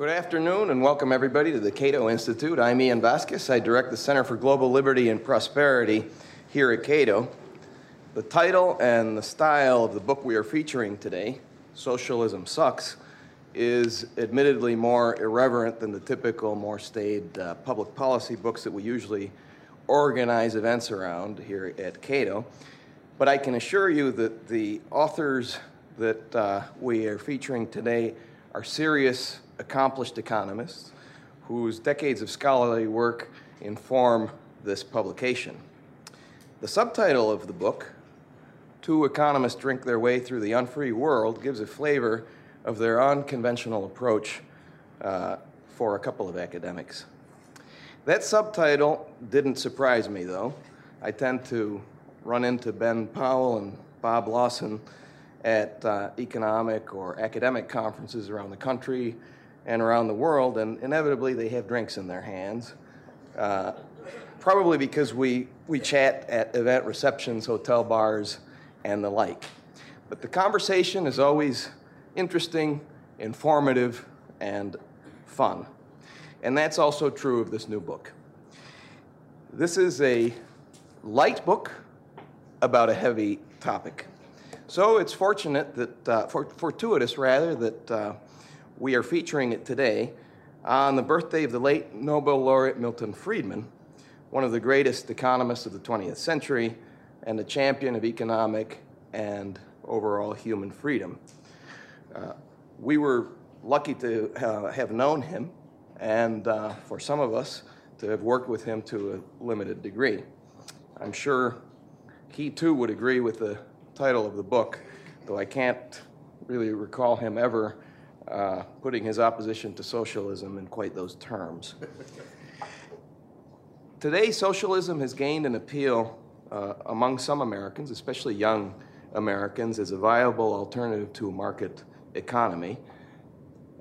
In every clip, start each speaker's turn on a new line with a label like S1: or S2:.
S1: Good afternoon and welcome everybody to the Cato Institute. I'm Ian Vasquez. I direct the Center for Global Liberty and Prosperity here at Cato. The title and the style of the book we are featuring today, Socialism Sucks, is admittedly more irreverent than the typical, more staid uh, public policy books that we usually organize events around here at Cato. But I can assure you that the authors that uh, we are featuring today are serious, accomplished economists whose decades of scholarly work inform this publication. The subtitle of the book, Two Economists Drink Their Way Through the Unfree World, gives a flavor of their unconventional approach uh, for a couple of academics. That subtitle didn't surprise me, though. I tend to run into Ben Powell and Bob Lawson at uh, economic or academic conferences around the country and around the world, and inevitably they have drinks in their hands. Uh, probably because we, we chat at event receptions, hotel bars, and the like. But the conversation is always interesting, informative, and fun. And that's also true of this new book. This is a light book about a heavy topic. So it's fortunate that, uh, for, fortuitous rather, that uh, we are featuring it today on the birthday of the late Nobel laureate Milton Friedman, one of the greatest economists of the 20th century and a champion of economic and overall human freedom. Uh, we were lucky to uh, have known him, and uh, for some of us, to have worked with him to a limited degree. I'm sure he too would agree with the title of the book, though I can't really recall him ever uh, putting his opposition to socialism in quite those terms. Today, socialism has gained an appeal uh, among some Americans, especially young Americans, as a viable alternative to a market economy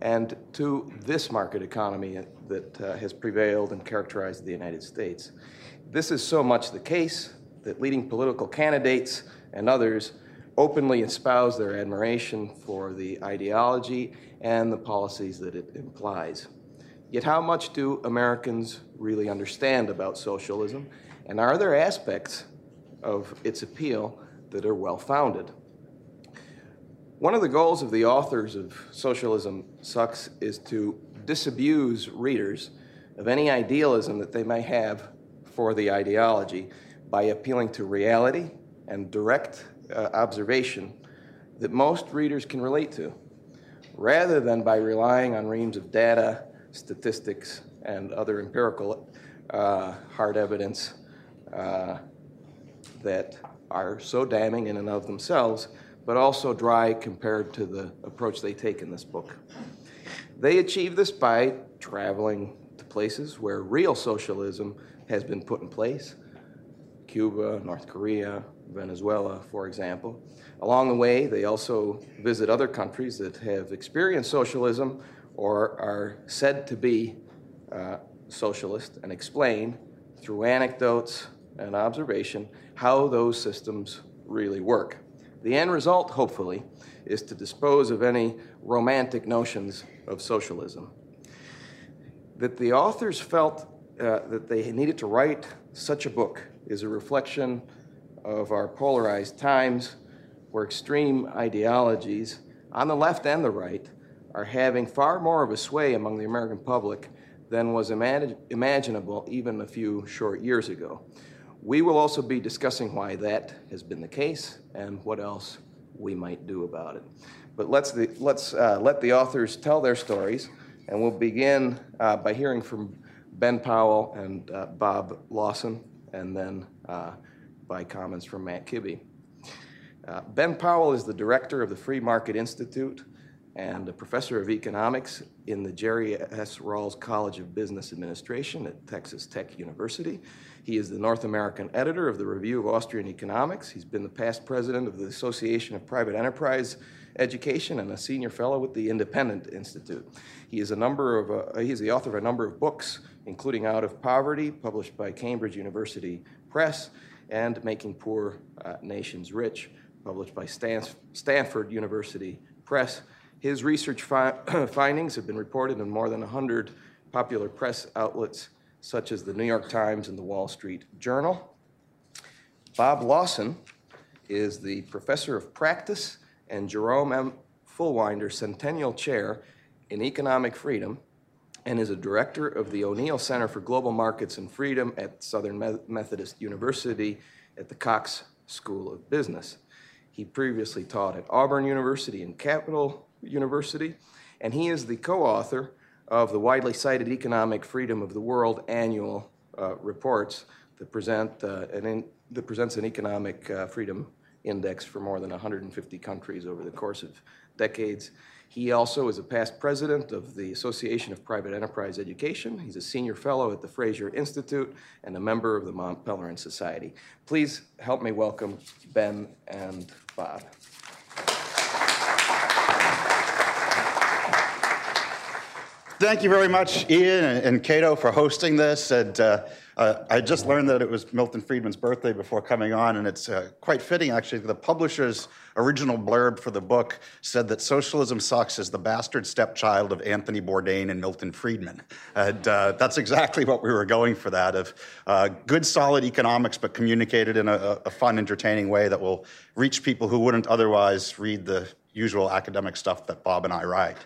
S1: and to this market economy that uh, has prevailed and characterized the United States. This is so much the case that leading political candidates and others openly espouse their admiration for the ideology and the policies that it implies. Yet, how much do Americans really understand about socialism? And are there aspects of its appeal that are well founded? One of the goals of the authors of Socialism Sucks is to disabuse readers of any idealism that they may have for the ideology by appealing to reality and direct uh, observation that most readers can relate to, rather than by relying on reams of data, statistics, and other empirical uh, hard evidence uh, that are so damning in and of themselves, but also dry compared to the approach they take in this book. They achieve this by traveling to places where real socialism has been put in place Cuba, North Korea, Venezuela, for example. Along the way, they also visit other countries that have experienced socialism or are said to be uh, socialist and explain through anecdotes and observation how those systems really work. The end result, hopefully, is to dispose of any romantic notions of socialism. That the authors felt uh, that they needed to write such a book is a reflection of our polarized times where extreme ideologies on the left and the right are having far more of a sway among the American public than was imag- imaginable even a few short years ago. We will also be discussing why that has been the case and what else we might do about it. But let's, the, let's uh, let the authors tell their stories, and we'll begin uh, by hearing from Ben Powell and uh, Bob Lawson, and then uh, by comments from Matt Kibbe. Uh, ben Powell is the director of the Free Market Institute and a professor of economics in the Jerry S. Rawls College of Business Administration at Texas Tech University. He is the North American editor of the Review of Austrian Economics. He's been the past president of the Association of Private Enterprise Education and a senior fellow with the Independent Institute. He is a number of uh, he is the author of a number of books, including Out of Poverty, published by Cambridge University Press, and Making Poor uh, Nations Rich, published by Stanford University Press. His research fi- findings have been reported in more than 100 popular press outlets, such as the New York Times and the Wall Street Journal. Bob Lawson is the professor of practice and Jerome M. Fullinwider Centennial Chair in Economic Freedom and is a director of the O'Neill Center for Global Markets and Freedom at Southern Methodist University at the Cox School of Business. He previously taught at Auburn University and Capital University, and he is the co author of the widely cited Economic Freedom of the World annual uh, reports that, present, uh, an in, that presents an economic uh, freedom index for more than 150 countries over the course of decades. He also is a past president of the Association of Private Enterprise Education. He's a senior fellow at the Fraser Institute and a member of the Mont Pelerin Society. Please help me welcome Ben and Bob.
S2: Thank you very much, Ian and Cato, for hosting this. And uh, uh, I just learned that it was Milton Friedman's birthday before coming on, and it's uh, quite fitting, actually. The publisher's original blurb for the book said that socialism sucks is the bastard stepchild of Anthony Bourdain and Milton Friedman. And uh, that's exactly what we were going for that of uh, good, solid economics, but communicated in a, a fun, entertaining way that will reach people who wouldn't otherwise read the usual academic stuff that Bob and I write.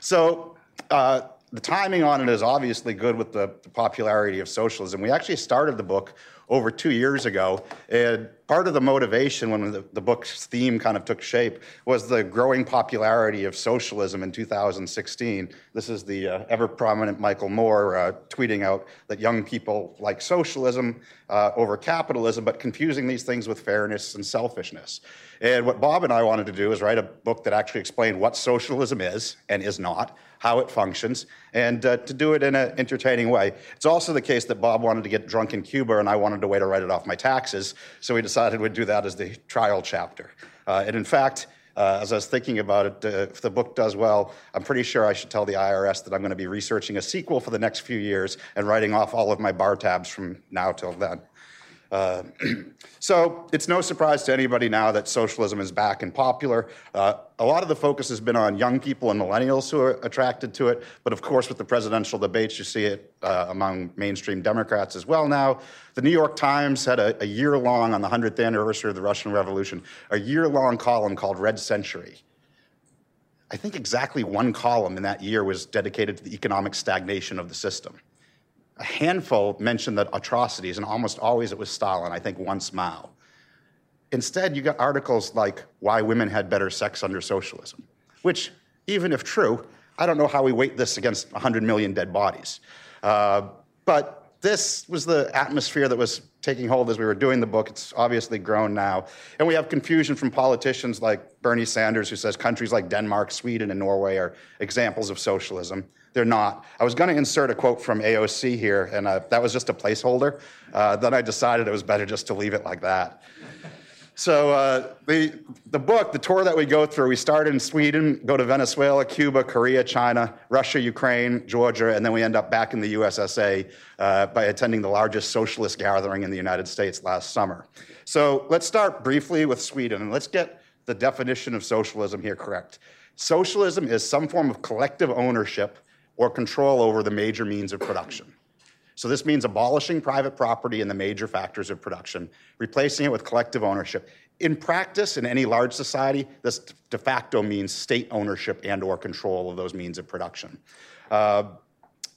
S2: So, uh, the timing on it is obviously good with the, the, popularity of socialism. We actually started the book over two years ago, and part of the motivation when the, the, book's theme kind of took shape was the growing popularity of socialism in 2016. This is the uh, ever prominent Michael Moore uh, tweeting out that young people like socialism uh, over capitalism, but confusing these things with fairness and selfishness. And what Bob and I wanted to do is write a book that actually explained what socialism is and is not, how it functions, and uh, to do it in an entertaining way. It's also the case that Bob wanted to get drunk in Cuba, and I wanted a way to write it off my taxes, so we decided we'd do that as the trial chapter. Uh, and in fact, uh, as I was thinking about it, uh, if the book does well, I'm pretty sure I should tell the IRS that I'm going to be researching a sequel for the next few years and writing off all of my bar tabs from now till then. Uh, so it's no surprise to anybody now that socialism is back and popular. Uh, a lot of the focus has been on young people and millennials who are attracted to it, but of course, with the presidential debates, you see it uh, among mainstream Democrats as well now. The New York Times had a, a year long, on the 100th anniversary of the Russian Revolution, a year long column called Red Century. I think exactly one column in that year was dedicated to the economic stagnation of the system a handful mentioned the atrocities, and almost always it was Stalin, I think once Mao. Instead, you got articles like why women had better sex under socialism, which, even if true, I don't know how we weight this against 100 million dead bodies. Uh, but this was the atmosphere that was taking hold as we were doing the book. It's obviously grown now. And we have confusion from politicians like Bernie Sanders, who says countries like Denmark, Sweden, and Norway are examples of socialism. They're not. I was going to insert a quote from AOC here, and uh, that was just a placeholder. Uh, then I decided it was better just to leave it like that. So uh, the, the book, the tour that we go through, we start in Sweden, go to Venezuela, Cuba, Korea, China, Russia, Ukraine, Georgia, and then we end up back in the USSA uh, by attending the largest socialist gathering in the United States last summer. So let's start briefly with Sweden, and let's get the definition of socialism here correct. Socialism is some form of collective ownership or control over the major means of production. So this means abolishing private property in the major factors of production, replacing it with collective ownership. In practice, in any large society, this de facto means state ownership and or control of those means of production. Uh,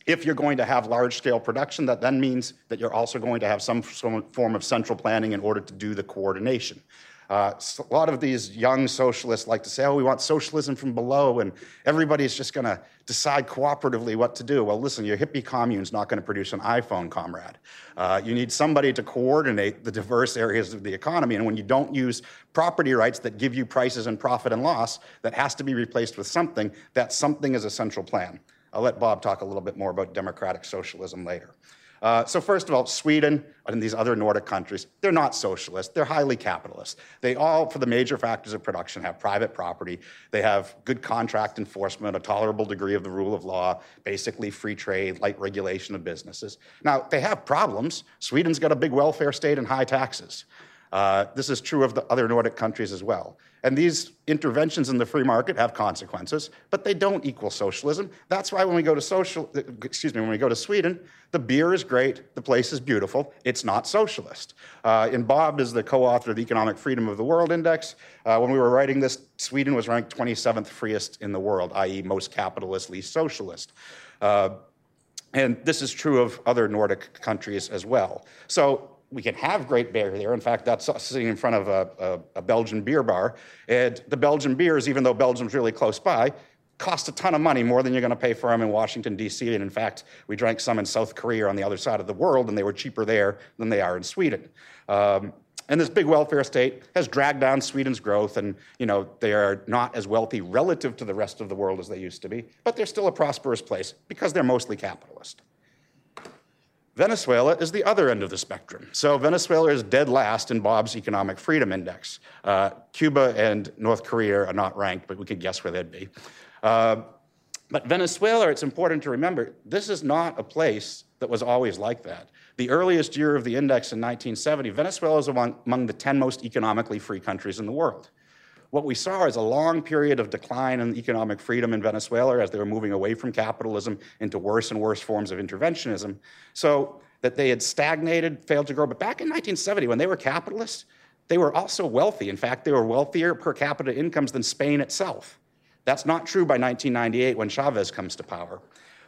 S2: if you're going to have large scale production, that then means that you're also going to have some, some form of central planning in order to do the coordination. Uh, a lot of these young socialists like to say, oh, we want socialism from below, and everybody's just going to decide cooperatively what to do. Well, listen, your hippie commune's not going to produce an iPhone, comrade. Uh, you need somebody to coordinate the diverse areas of the economy, and when you don't use property rights that give you prices and profit and loss, that has to be replaced with something. That something is a central plan. I'll let Bob talk a little bit more about democratic socialism later. Uh, so first of all, Sweden and these other Nordic countries, they're not socialist. They're highly capitalist. They all, for the major factors of production, have private property. They have good contract enforcement, a tolerable degree of the rule of law, basically free trade, light regulation of businesses. Now, they have problems. Sweden's got a big welfare state and high taxes. Uh, this is true of the other Nordic countries as well. And these interventions in the free market have consequences, but they don't equal socialism. That's why when we go to social, excuse me, when we go to Sweden, the beer is great, the place is beautiful. It's not socialist. Uh, and Bob is the co-author of the Economic Freedom of the World Index. Uh, when we were writing this, Sweden was ranked 27th freest in the world, i.e., most capitalist, least socialist. Uh, and this is true of other Nordic countries as well. So we can have great beer there. In fact, that's sitting in front of a, a, a, Belgian beer bar. And the Belgian beers, even though Belgium's really close by, cost a ton of money, more than you're going to pay for them in Washington, D.C. And in fact, we drank some in South Korea on the other side of the world, and they were cheaper there than they are in Sweden. Um, and this big welfare state has dragged down Sweden's growth, and you know they are not as wealthy relative to the rest of the world as they used to be, but they're still a prosperous place because they're mostly capitalist. Venezuela is the other end of the spectrum. So Venezuela is dead last in Bob's Economic Freedom Index. Uh, Cuba and North Korea are not ranked, but we can guess where they'd be. Uh, but Venezuela, it's important to remember, this is not a place that was always like that. The earliest year of the index in 1970, Venezuela is among, among the 10 most economically free countries in the world what we saw is a long period of decline in economic freedom in Venezuela as they were moving away from capitalism into worse and worse forms of interventionism. So that they had stagnated, failed to grow. But back in 1970, when they were capitalists, they were also wealthy. In fact, they were wealthier per capita incomes than Spain itself. That's not true by 1998 when Chavez comes to power.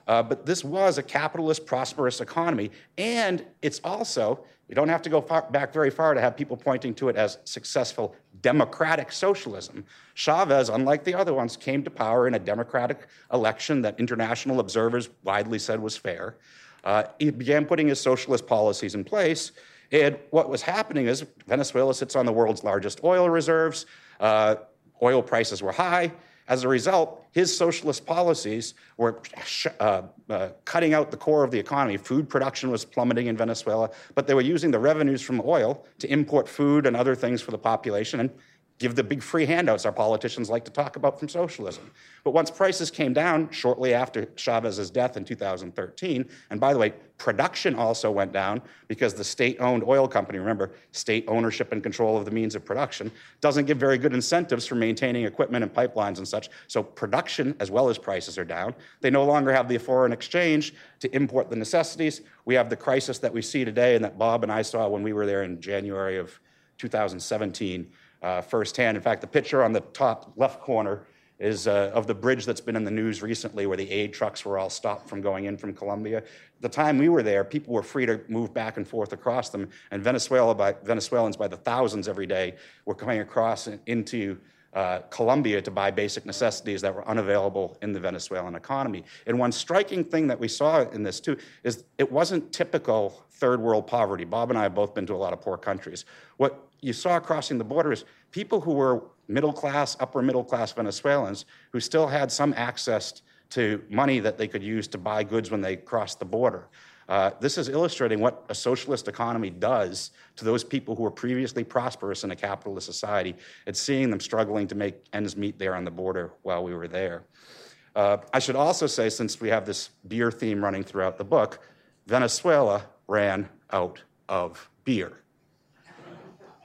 S2: Uh, but this was a capitalist, prosperous economy. And it's also, we don't have to go far, back very far to have people pointing to it as successful democratic socialism. Chavez, unlike the other ones, came to power in a democratic election that international observers widely said was fair. Uh, he began putting his socialist policies in place. And what was happening is Venezuela sits on the world's largest oil reserves. Uh, oil prices were high. As a result, his socialist policies were uh, uh, cutting out the core of the economy. Food production was plummeting in Venezuela, but they were using the revenues from oil to import food and other things for the population. And give the big free handouts our politicians like to talk about from socialism. But once prices came down shortly after Chavez's death in 2013, and by the way, production also went down because the state owned oil company, remember, state ownership and control of the means of production, doesn't give very good incentives for maintaining equipment and pipelines and such. So production as well as prices are down. They no longer have the foreign exchange to import the necessities. We have the crisis that we see today and that Bob and I saw when we were there in January of 2017 uh, firsthand. In fact, the picture on the top left corner is uh, of the bridge that's been in the news recently where the aid trucks were all stopped from going in from Colombia. The time we were there, people were free to move back and forth across them, and Venezuela by, Venezuelans by the thousands every day were coming across into uh, Colombia to buy basic necessities that were unavailable in the Venezuelan economy. And one striking thing that we saw in this too is it wasn't typical third world poverty. Bob and I have both been to a lot of poor countries. What you saw crossing the border is people who were middle class, upper middle class Venezuelans who still had some access to money that they could use to buy goods when they crossed the border. Uh, this is illustrating what a socialist economy does to those people who were previously prosperous in a capitalist society and seeing them struggling to make ends meet there on the border while we were there. Uh, I should also say, since we have this beer theme running throughout the book, Venezuela ran out of beer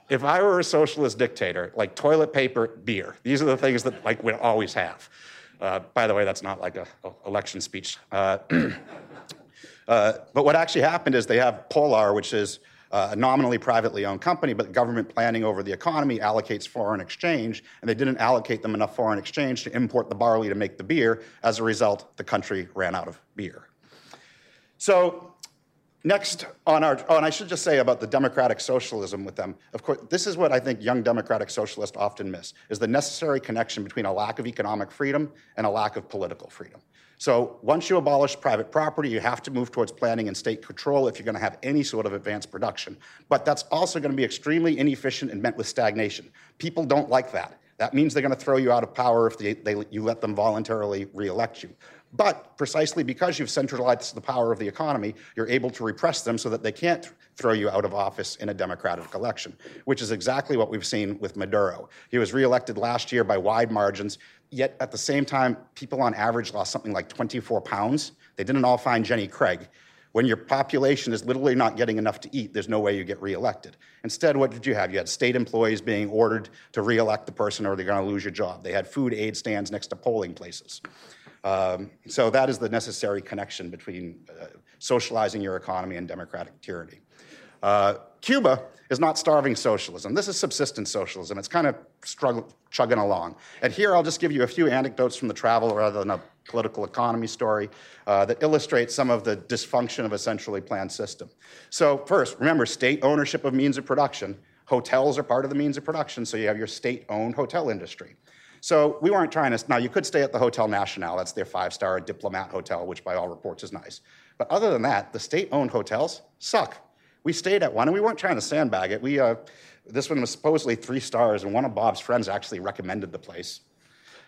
S2: if I were a socialist dictator, like toilet paper, beer, these are the things that like we always have. Uh, by the way, that's not like a, election speech. Uh, uh, but what actually happened is they have Polar, which is uh, a nominally privately owned company, but government planning over the economy allocates foreign exchange, and they didn't allocate them enough foreign exchange to import the barley to make the beer. As a result, the country ran out of beer. So Next, on our, oh, and I should just say about the democratic socialism with them, of course, this is what I think young democratic socialists often miss, is the necessary connection between a lack of economic freedom and a lack of political freedom. So once you abolish private property, you have to move towards planning and state control if you're going to have any sort of advanced production. But that's also going to be extremely inefficient and met with stagnation. People don't like that. That means they're going to throw you out of power if they, they, you let them voluntarily reelect you. But precisely because you've centralized the power of the economy, you're able to repress them so that they can't throw you out of office in a democratic election, which is exactly what we've seen with Maduro. He was reelected last year by wide margins, yet at the same time, people on average lost something like 24 pounds. They didn't all find Jenny Craig. When your population is literally not getting enough to eat, there's no way you get reelected. Instead, what did you have? You had state employees being ordered to reelect the person or they're going to lose your job. They had food aid stands next to polling places. Um, so that is the necessary connection between uh, socializing your economy and democratic tyranny. Uh, Cuba is not starving socialism. This is subsistence socialism. It's kind of struggling, chugging along. And here I'll just give you a few anecdotes from the travel rather than a political economy story uh, that illustrates some of the dysfunction of a centrally planned system. So, first, remember state ownership of means of production. Hotels are part of the means of production, so you have your state owned hotel industry. So, we weren't trying to, now you could stay at the Hotel National, that's their five star diplomat hotel, which by all reports is nice. But other than that, the state owned hotels suck. We stayed at one and we weren't trying to sandbag it. We, uh, this one was supposedly three stars, and one of Bob's friends actually recommended the place.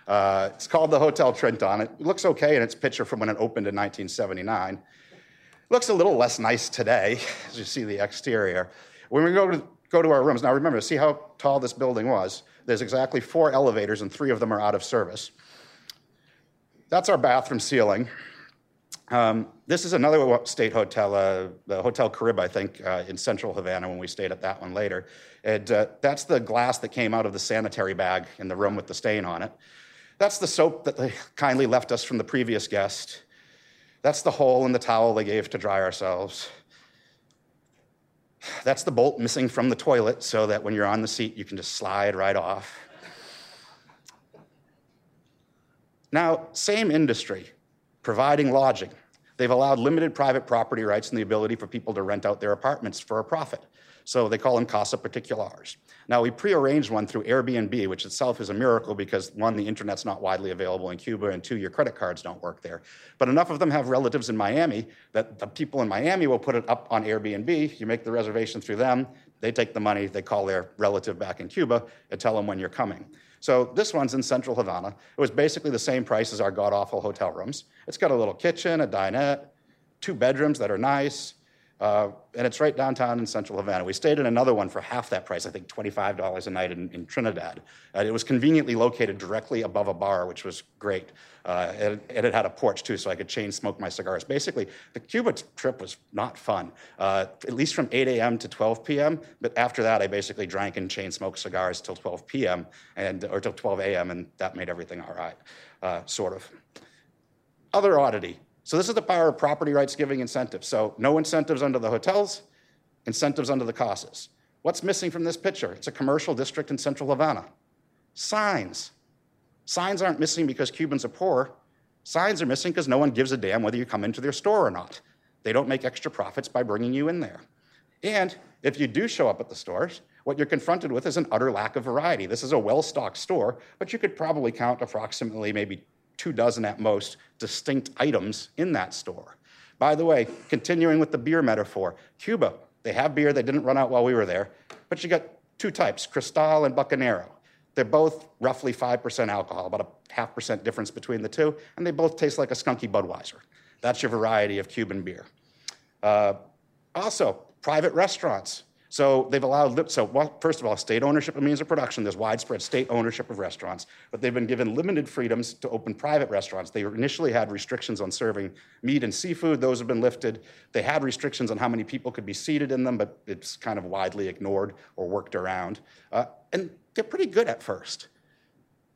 S2: Uh, it's called the Hotel Triton. It looks okay in its picture from when it opened in 1979. It looks a little less nice today, as you see the exterior. When we go to, go to our rooms, now remember, see how tall this building was? There's exactly four elevators, and three of them are out of service. That's our bathroom ceiling. Um, this is another state hotel, uh, the Hotel Carib, I think, uh, in central Havana when we stayed at that one later. And uh, that's the glass that came out of the sanitary bag in the room with the stain on it. That's the soap that they kindly left us from the previous guest. That's the hole in the towel they gave to dry ourselves. That's the bolt missing from the toilet so that when you're on the seat, you can just slide right off. Now, same industry, providing lodging. They've allowed limited private property rights and the ability for people to rent out their apartments for a profit. So they call them casa particulares. Now, we prearranged one through Airbnb, which itself is a miracle because one, the internet's not widely available in Cuba, and two, your credit cards don't work there. But enough of them have relatives in Miami that the people in Miami will put it up on Airbnb. You make the reservation through them, they take the money, they call their relative back in Cuba and tell them when you're coming. So this one's in central Havana. It was basically the same price as our god awful hotel rooms. It's got a little kitchen, a dinette, two bedrooms that are nice, uh, and it's right downtown in central Havana. We stayed in another one for half that price, I think $25 a night in, in Trinidad. It was conveniently located directly above a bar, which was great. Uh, and, and, it had a porch too, so I could chain smoke my cigars. Basically, the Cuba trip was not fun, uh, at least from 8 a.m. to 12 p.m. But after that, I basically drank and chain smoked cigars till 12 p.m. and or till 12 a.m. and that made everything all right, uh, sort of. Other oddity so this is the power of property rights giving incentives. So no incentives under the hotels, incentives under the casas. What's missing from this picture? It's a commercial district in central Havana. Signs. Signs aren't missing because Cubans are poor. Signs are missing because no one gives a damn whether you come into their store or not. They don't make extra profits by bringing you in there. And if you do show up at the stores, what you're confronted with is an utter lack of variety. This is a well stocked store, but you could probably count approximately maybe two dozen at most distinct items in that store. By the way, continuing with the beer metaphor, Cuba, they have beer, they didn't run out while we were there, but you got two types, Cristal and Bucanero. They're both roughly 5% alcohol, about a half percent difference between the two, and they both taste like a skunky Budweiser. That's your variety of Cuban beer. Uh, also, private restaurants. So they've allowed, so well, first of all, state ownership of means of production. There's widespread state ownership of restaurants, but they've been given limited freedoms to open private restaurants. They initially had restrictions on serving meat and seafood. Those have been lifted. They had restrictions on how many people could be seated in them, but it's kind of widely ignored or worked around. Uh, and they're pretty good at first.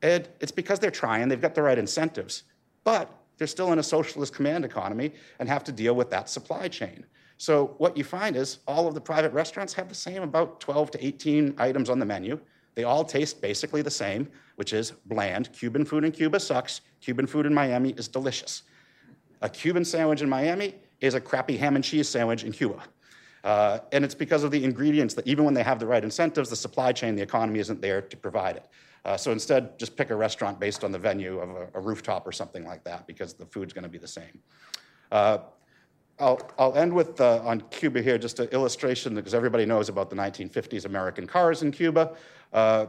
S2: And it's because they're trying, they've got the right incentives, but they're still in a socialist command economy and have to deal with that supply chain. So what you find is all of the private restaurants have the same about 12 to 18 items on the menu. They all taste basically the same, which is bland. Cuban food in Cuba sucks. Cuban food in Miami is delicious. A Cuban sandwich in Miami is a crappy ham and cheese sandwich in Cuba. Uh, and it's because of the ingredients that even when they have the right incentives, the supply chain, the economy isn't there to provide it. Uh, so instead, just pick a restaurant based on the venue of a, a rooftop or something like that because the food's going to be the same. Uh, I'll, I'll end with uh, on Cuba here, just an illustration because everybody knows about the 1950s American cars in Cuba. Uh,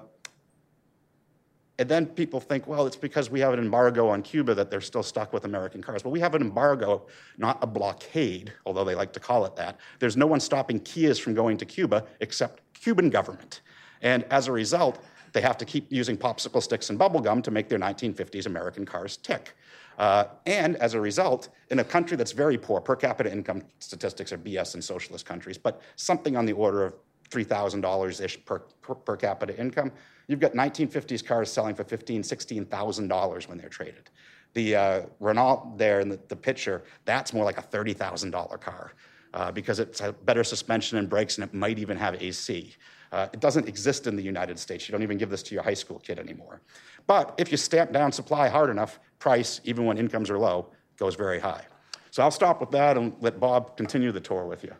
S2: and then people think, well, it's because we have an embargo on Cuba that they're still stuck with American cars. Well, we have an embargo, not a blockade, although they like to call it that. There's no one stopping Kias from going to Cuba except Cuban government. And as a result, they have to keep using popsicle sticks and bubble gum to make their 1950s American cars tick. Uh, and as a result, in a country that's very poor, per capita income statistics are BS in socialist countries, but something on the order of $3,000 ish per, per, per, capita income, you've got 1950s cars selling for $15,000, $16,000 when they're traded. The uh, Renault there in the, the, picture, that's more like a $30,000 car uh, because it's a better suspension and brakes and it might even have AC. Uh, it doesn't exist in the United States. You don't even give this to your high school kid anymore. But if you stamp down supply hard enough, price, even when incomes are low, goes very high. So I'll stop with that and let Bob continue the tour with you.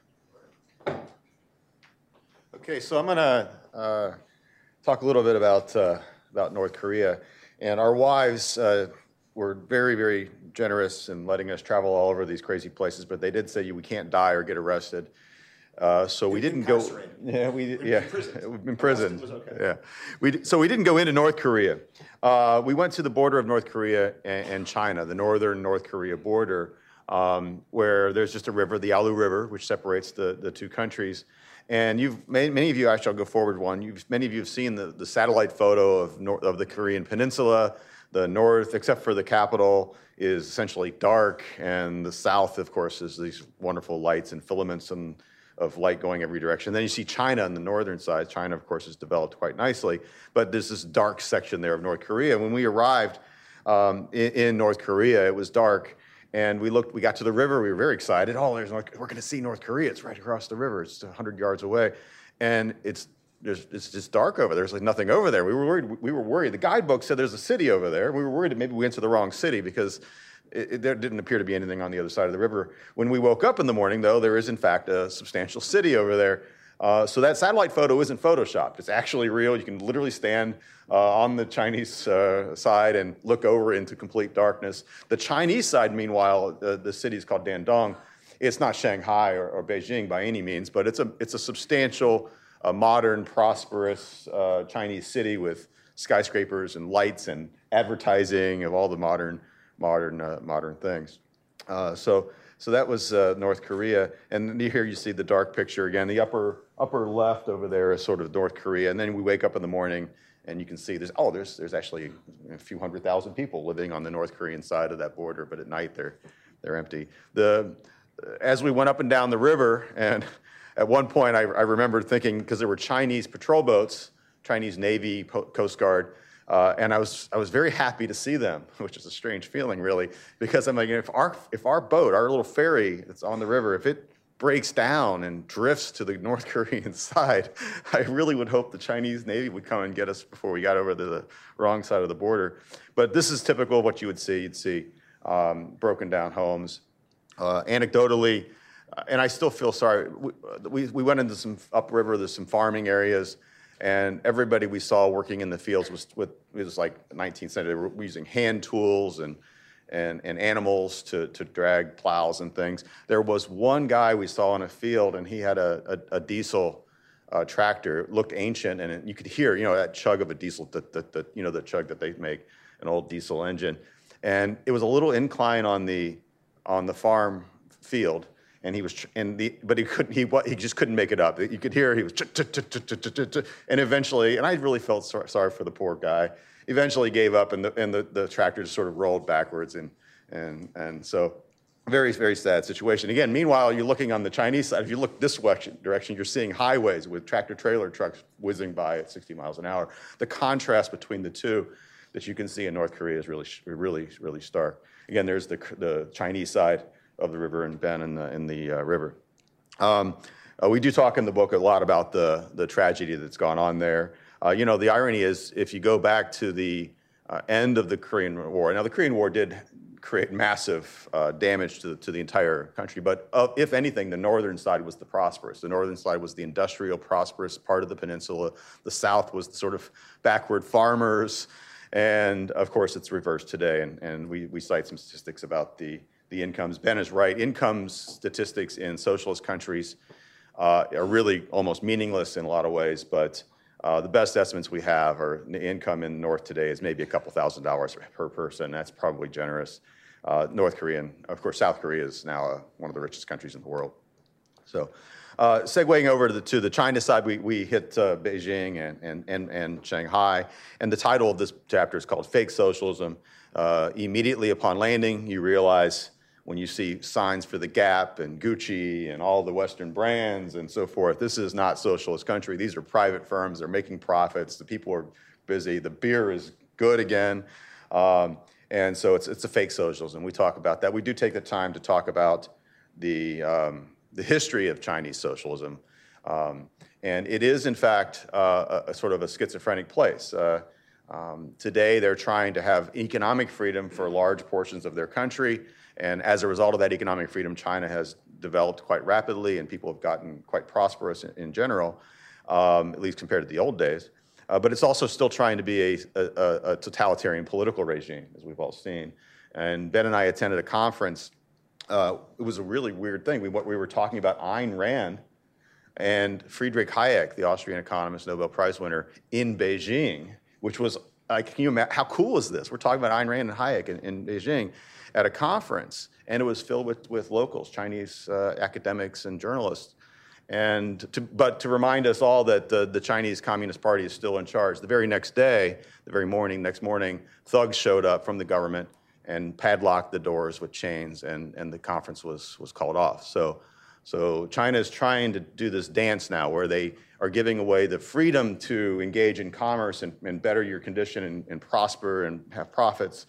S3: Okay, so I'm going to uh, talk a little bit about, uh, about North Korea. And our wives uh, were very, very generous in letting us travel all over these crazy places, but they did say we can't die or get arrested. Uh, so we didn't go. Yeah, we yeah. We've been prisoned. Okay. Yeah, we so we didn't go into North Korea. Uh, we went to the border of North Korea and, and China, the northern North Korea border, um, where there's just a river, the Yalu River, which separates the the two countries. And you've many, many of you actually I'll go forward one. You've, many of you have seen the, the satellite photo of nor, of the Korean Peninsula. The north, except for the capital, is essentially dark, and the south, of course, is these wonderful lights and filaments and of light going every direction. Then you see China on the northern side. China, of course, has developed quite nicely, but there's this dark section there of North Korea. When we arrived um, in, in, North Korea, it was dark, and we looked. We got to the river. We were very excited. Oh, there's North, we're going to see North Korea. It's right across the river. It's 100 yards away, and it's there's, it's just dark over there. There's like nothing over there. We were worried. We were worried. The guidebook said there's a city over there. We were worried that maybe we went to the wrong city because it, it, there didn't appear to be anything on the other side of the river. When we woke up in the morning, though, there is in fact a substantial city over there. Uh, so that satellite photo isn't photoshopped. It's actually real. You can literally stand uh, on the Chinese uh, side and look over into complete darkness. The Chinese side, meanwhile, uh, the city is called Dandong. It's not Shanghai or, or, Beijing by any means, but it's a, it's a substantial, uh, modern, prosperous uh, Chinese city with skyscrapers and lights and advertising of all the modern modern, uh, modern things. Uh, so, so that was uh, North Korea. And here you see the dark picture again. The upper, upper left over there is sort of North Korea. And then we wake up in the morning and you can see there's, oh, there's, there's actually a few hundred thousand people living on the North Korean side of that border, but at night they're, they're empty. The, as we went up and down the river, and at one point I, I remember thinking, because there were Chinese patrol boats, Chinese Navy, Coast Guard, uh, and I was, I was very happy to see them, which is a strange feeling, really, because I'm like, if our, if our boat, our little ferry that's on the river, if it breaks down and drifts to the North Korean side, I really would hope the Chinese Navy would come and get us before we got over to the wrong side of the border. But this is typical of what you would see. You'd see um, broken down homes. Uh, anecdotally, uh, and I still feel sorry, we, we, we went into some upriver, there's some farming areas and everybody we saw working in the fields was with it was like 19th century. They were using hand tools and and, and animals to, to drag plows and things. There was one guy we saw in a field, and he had a, a, a diesel uh, tractor. It looked ancient, and it, you could hear, you know, that chug of a diesel, the, the, the, you know, the chug that they make, an old diesel engine. And it was a little incline on the on the farm field, and he was and the but he couldn't he he just couldn't make it up. You could hear he was and eventually and I really felt sorry for the poor guy. Eventually gave up and the and the, the tractor just sort of rolled backwards and and and so very very sad situation. Again, meanwhile you're looking on the Chinese side. If you look this direction, you're seeing highways with tractor trailer trucks whizzing by at 60 miles an hour. The contrast between the two that you can see in North Korea is really really really stark. Again, there's the the Chinese side of the river and been in the, in the uh, river. Um, uh, we do talk in the book a lot about the, the tragedy that's gone on there. Uh, you know, the irony is if you go back to the uh, end of the Korean War, now the Korean War did create massive uh, damage to the, to the entire country, but if anything, the northern side was the prosperous. The northern side was the industrial, prosperous part of the peninsula. The south was the sort of backward farmers. And of course, it's reversed today. And, and we, we cite some statistics about the the incomes. Ben is right. Income statistics in socialist countries uh, are really almost meaningless in a lot of ways, but uh, the best estimates we have are income in the North today is maybe a couple thousand dollars per person. That's probably generous. Uh, North Korea, and of course, South Korea is now uh, one of the richest countries in the world. So, uh, segueing over to the, to the China side, we, we hit uh, Beijing and, and, and, and Shanghai. And the title of this chapter is called Fake Socialism. Uh, immediately upon landing, you realize when you see signs for the Gap and Gucci and all the Western brands and so forth, this is not socialist country. These are private firms. They're making profits. The people are busy. The beer is good again. Um, and so it's, it's a fake socialism. We talk about that. We do take the time to talk about the, um, the history of Chinese socialism. Um, and it is, in fact, uh, a, a, sort of a schizophrenic place. Uh, um, today, they're trying to have economic freedom for large portions of their country. And as a result of that economic freedom, China has developed quite rapidly, and people have gotten quite prosperous in, in general, um, at least compared to the old days. Uh, but it's also still trying to be a, a, a, totalitarian political regime, as we've all seen. And Ben and I attended a conference. Uh, it was a really weird thing. We, we were talking about Ayn Rand and Friedrich Hayek, the Austrian economist, Nobel Prize winner, in Beijing, which was, like, can you imagine, how cool is this? We're talking about Ayn Rand and Hayek in, in Beijing at a conference, and it was filled with, with locals, Chinese uh, academics and journalists. And to, but to remind us all that the, the Chinese Communist Party is still in charge. The very next day, the very morning, next morning, thugs showed up from the government and padlocked the doors with chains, and, and the conference was, was called off. So, so China is trying to do this dance now where they are giving away the freedom to engage in commerce and, and better your condition and, and prosper and have profits,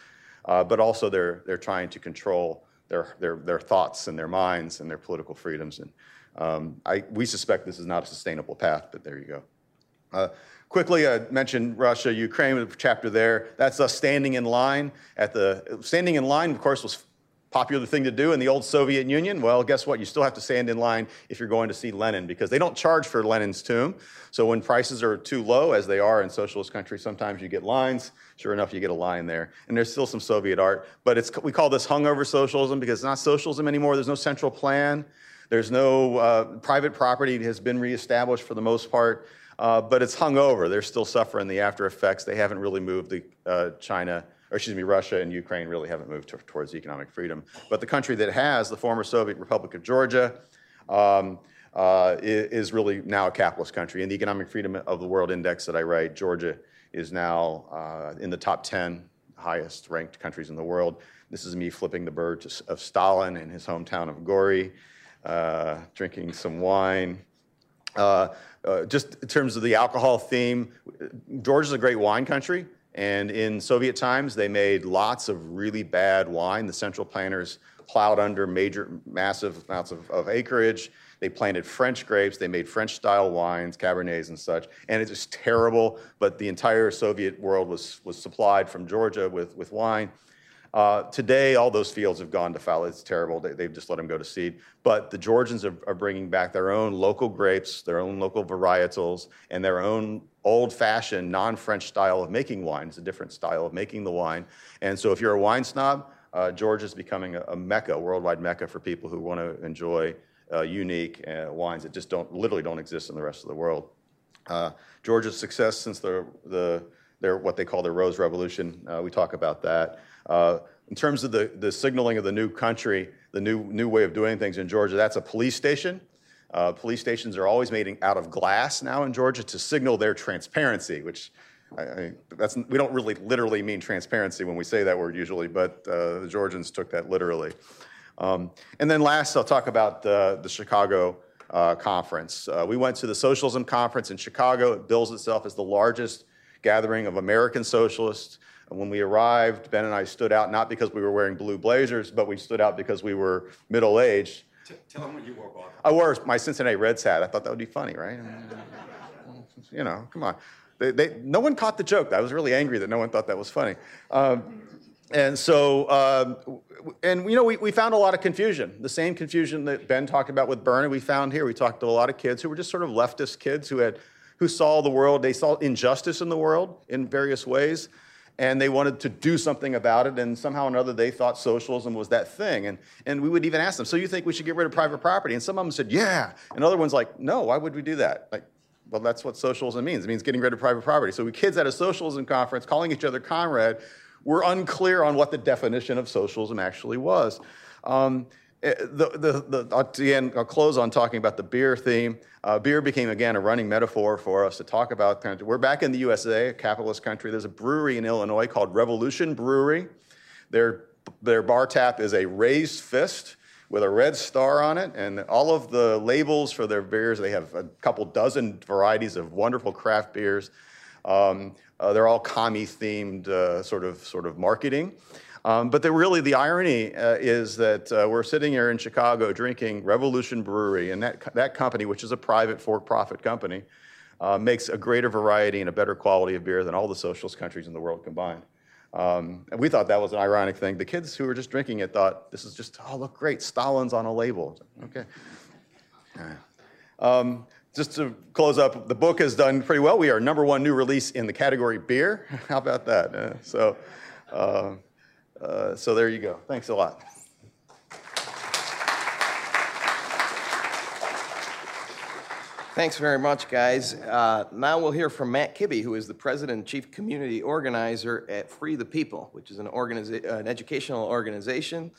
S3: uh, but also they're, they're trying to control their, their, their thoughts and their minds and their political freedoms. And, um, I, we suspect this is not a sustainable path, but there you go. Uh, quickly, I mentioned Russia, Ukraine, chapter there. That's us standing in line at the standing in line. Of course, was popular thing to do in the old Soviet Union. Well, guess what? You still have to stand in line if you're going to see Lenin because they don't charge for Lenin's tomb. So when prices are too low, as they are in socialist countries, sometimes you get lines. Sure enough, you get a line there. And there's still some Soviet art, but it's we call this hungover socialism because it's not socialism anymore. There's no central plan. There's no uh, private property has been reestablished for the most part, uh, but it's hung over. They're still suffering the after effects. They haven't really moved the uh, China, or excuse me, Russia and Ukraine really haven't moved to, towards economic freedom. But the country that has, the former Soviet Republic of Georgia, um, uh, is really now a capitalist country. In the Economic Freedom of the World Index that I write, Georgia is now uh, in the top 10 highest ranked countries in the world. This is me flipping the bird to, of Stalin in his hometown of Gori uh, drinking some wine. Uh, uh, just in terms of the alcohol theme, Georgia's a great wine country. And in Soviet times, they made lots of really bad wine. The central planters plowed under major, massive amounts of, of acreage. They planted French grapes. They made French style wines, Cabernets and such. And it's just terrible. But the entire Soviet world was, was supplied from Georgia with, with wine. Uh, today, all those fields have gone to fallow. It's terrible. They, have just let them go to seed. But the Georgians are, are, bringing back their own local grapes, their own local varietals, and their own old-fashioned, non-French style of making wine. It's a different style of making the wine. And so, if you're a wine snob, uh, Georgia is becoming a, a, mecca, a worldwide mecca for people who want to enjoy uh, unique uh, wines that just don't, literally don't exist in the rest of the world. Uh, Georgia's success since the the their what they call the Rose Revolution. Uh, we talk about that. Uh, in terms of the, the signaling of the new country, the new, new way of doing things in Georgia, that's a police station. Uh, police stations are always made out of glass now in Georgia to signal their transparency, which I, I, that's, we don't really literally mean transparency when we say that word usually, but uh, the Georgians took that literally. Um, and then last, I'll talk about the, the Chicago uh, conference. Uh, we went to the Socialism Conference in Chicago. It bills itself as the largest gathering of American socialists and when we arrived, Ben and I stood out not because we were wearing blue blazers, but we stood out because we were middle aged.
S4: Tell them what you wore, Bob.
S3: I wore my Cincinnati Reds hat. I thought that would be funny, right? you know, come on. They, they, no one caught the joke. I was really angry that no one thought that was funny. Um, and so, um, and you know, we, we found a lot of confusion. The same confusion that Ben talked about with Bernie, we found here. We talked to a lot of kids who were just sort of leftist kids who had, who saw the world. They saw injustice in the world in various ways and they wanted to do something about it, and somehow or another they thought socialism was that thing. And, and we would even ask them, So you think we should get rid of private property? And some of them said, Yeah. And other ones like, No, why would we do that? Like, well, that's what socialism means. It means getting rid of private property. So we kids at a socialism conference calling each other comrade were unclear on what the definition of socialism actually was. Um, the, the, the, the end, I'll close on talking about the beer theme. Uh, beer became, again, a running metaphor for us to talk about. We're back in the USA, a capitalist country. There's a brewery in Illinois called Revolution Brewery. Their, their bar tap is a raised fist with a red star on it, and all of the labels for their beers, they have a couple dozen varieties of wonderful craft beers. Um, uh, they're all commie-themed uh, sort, of, sort of marketing. Um, but the, really, the irony uh, is that uh, we're sitting here in Chicago drinking Revolution Brewery, and that, that company, which is a private for-profit company, uh, makes a greater variety and a better quality of beer than all the socialist countries in the world combined. Um, and we thought that was an ironic thing. The kids who were just drinking it thought, this is just, oh, look great, Stalin's on a label. Okay. Um, just to close up, the book has done pretty well. We are number one new release in the category beer. How about that? Uh, so, uh, so there you go. Thanks a lot.
S1: Thanks very much, guys. Uh, now we'll hear from Matt Kibbe, who is the president and chief community organizer at Free the People, which is an, organiza- an educational organization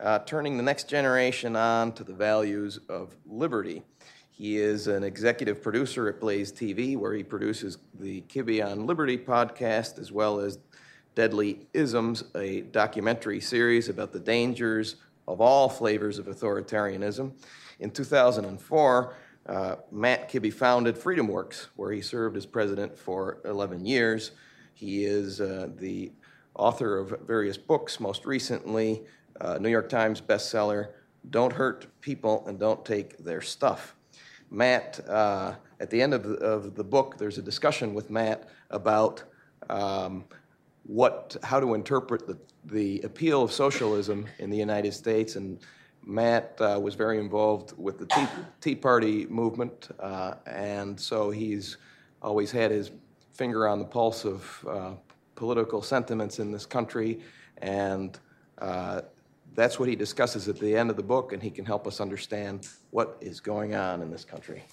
S1: uh, turning the next generation on to the values of liberty. He is an executive producer at Blaze TV, where he produces the Kibbe on Liberty podcast, as well as Deadly Isms, a documentary series about the dangers of all flavors of authoritarianism. In 2004, uh, Matt Kibbe founded FreedomWorks, where he served as president for 11 years. He is uh, the author of various books, most recently, uh, New York Times bestseller, Don't Hurt People and Don't Take Their Stuff. Matt, uh, at the end of the, of the, book, there's a discussion with Matt about um, what, how to interpret the, the appeal of socialism in the United States. And Matt uh, was very involved with the Tea, tea Party movement, uh, and so he's always had his finger on the pulse of uh, political sentiments in this country. And uh, that's what he discusses at the end of the book, and he can help us understand what is going on in this country.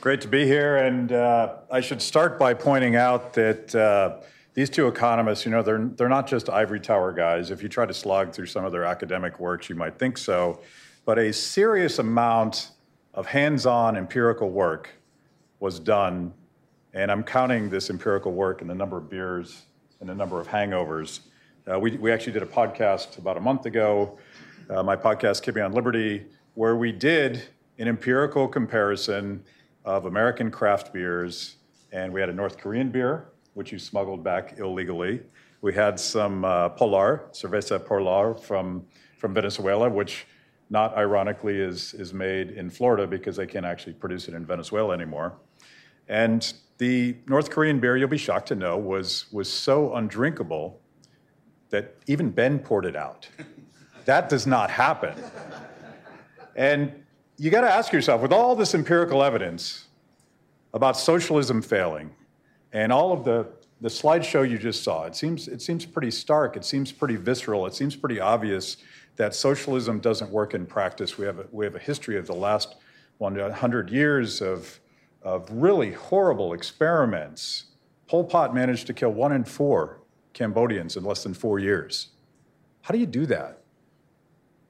S4: Great to be here, and uh, I should start by pointing out that uh, these two economists, you know, they're, they're not just ivory tower guys. If you try to slog through some of their academic works, you might think so. But a serious amount of hands on empirical work was done, and I'm counting this empirical work in the number of beers and the number of hangovers. Uh, we, we actually did a podcast about a month ago, uh, my podcast, Kibbe on Liberty, where we did an empirical comparison of American craft beers, and we had a North Korean beer, which you smuggled back illegally. We had some uh, Polar, Cerveza Polar from, from Venezuela, which not ironically is, is made in Florida because they can't actually produce it in Venezuela anymore. And the North Korean beer, you'll be shocked to know, was, was so undrinkable that even Ben poured it out. that does not happen. And you got to ask yourself with all this empirical evidence about socialism failing and all of the, the slideshow you just saw, it seems, it seems pretty stark, it seems pretty visceral, it seems pretty obvious that socialism doesn't work in practice. We have a, we have a history of the last 100 years of, of really horrible experiments. Pol Pot managed to kill one in four Cambodians in less than four years. How do you do that?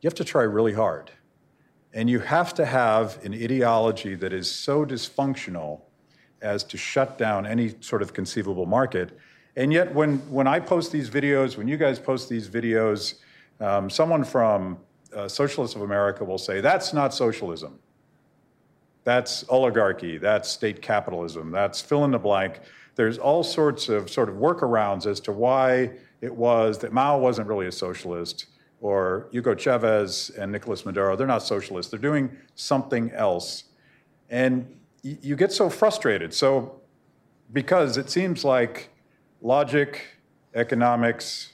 S4: You have to try really hard. And you have to have an ideology that is so dysfunctional as to shut down any sort of conceivable market. And yet, when, when I post these videos, when you guys post these videos, um, someone from uh, Socialists of America will say, that's not socialism. That's oligarchy, that's state capitalism, that's fill in the blank. There's all sorts of sort of workarounds as to why it was that Mao wasn't really a socialist or Hugo Chavez and Nicolas Maduro, they're not socialists. They're doing something else. And you get so frustrated. So, because it seems like logic, economics,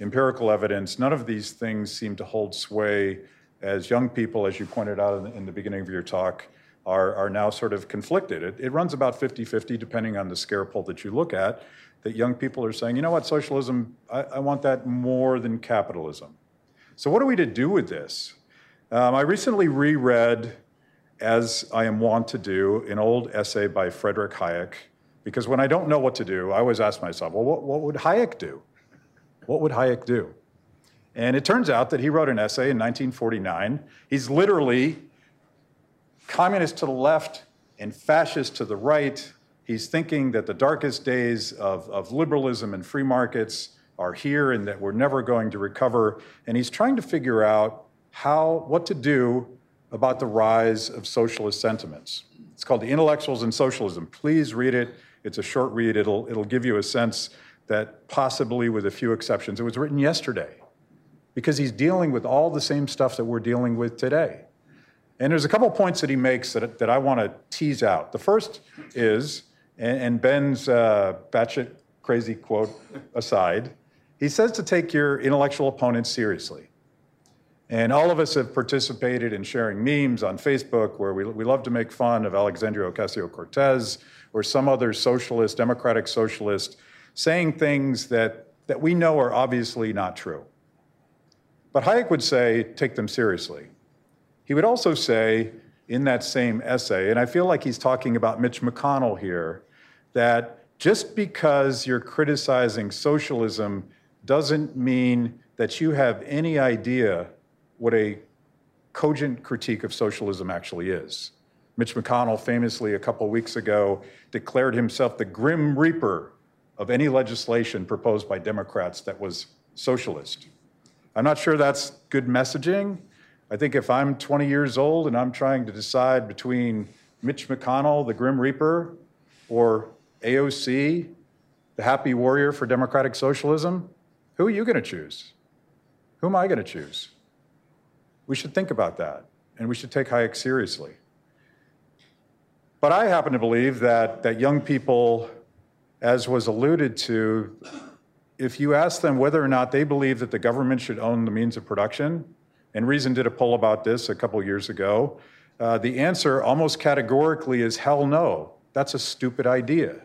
S4: empirical evidence, none of these things seem to hold sway as young people, as you pointed out in the, in the beginning of your talk, are, are now sort of conflicted. It, it runs about 50 50, depending on the scare poll that you look at, that young people are saying, you know what, socialism, I, I want that more than capitalism. So, what are we to do with this? Um, I recently reread, as I am wont to do, an old essay by Frederick Hayek, because when I don't know what to do, I always ask myself, well, what, what would Hayek do? What would Hayek do? And it turns out that he wrote an essay in 1949. He's literally communist to the left and fascist to the right. He's thinking that the darkest days of, of liberalism and free markets are here and that we're never going to recover. And he's trying to figure out how, what to do about the rise of socialist sentiments. It's called The Intellectuals and Socialism. Please read it. It's a short read. It'll, it'll give you a sense that possibly, with a few exceptions, it was written yesterday because he's dealing with all the same stuff that we're dealing with today. And there's a couple points that he makes that, that I want to tease out. The first is, and, and Ben's uh, batshit crazy quote aside, he says to take your intellectual opponents seriously. And all of us have participated in sharing memes on Facebook where we, we love to make fun of Alexandria Ocasio Cortez or some other socialist, democratic socialist, saying things that, that we know are obviously not true. But Hayek would say, take them seriously. He would also say in that same essay, and I feel like he's talking about Mitch McConnell here, that just because you're criticizing socialism doesn't mean that you have any idea what a cogent critique of socialism actually is. Mitch McConnell famously, a couple weeks ago, declared himself the grim reaper of any legislation proposed by Democrats that was socialist. I'm not sure that's good messaging. I think if I'm 20 years old and I'm trying to decide between Mitch McConnell, the Grim Reaper, or AOC, the happy warrior for democratic socialism, who are you going to choose? Who am I going to choose? We should think about that, and we should take Hayek seriously. But I happen to believe that, that young people, as was alluded to, if you ask them whether or not they believe that the government should own the means of production, and Reason did a poll about this a couple years ago, uh, the answer almost categorically is hell no. That's a stupid idea.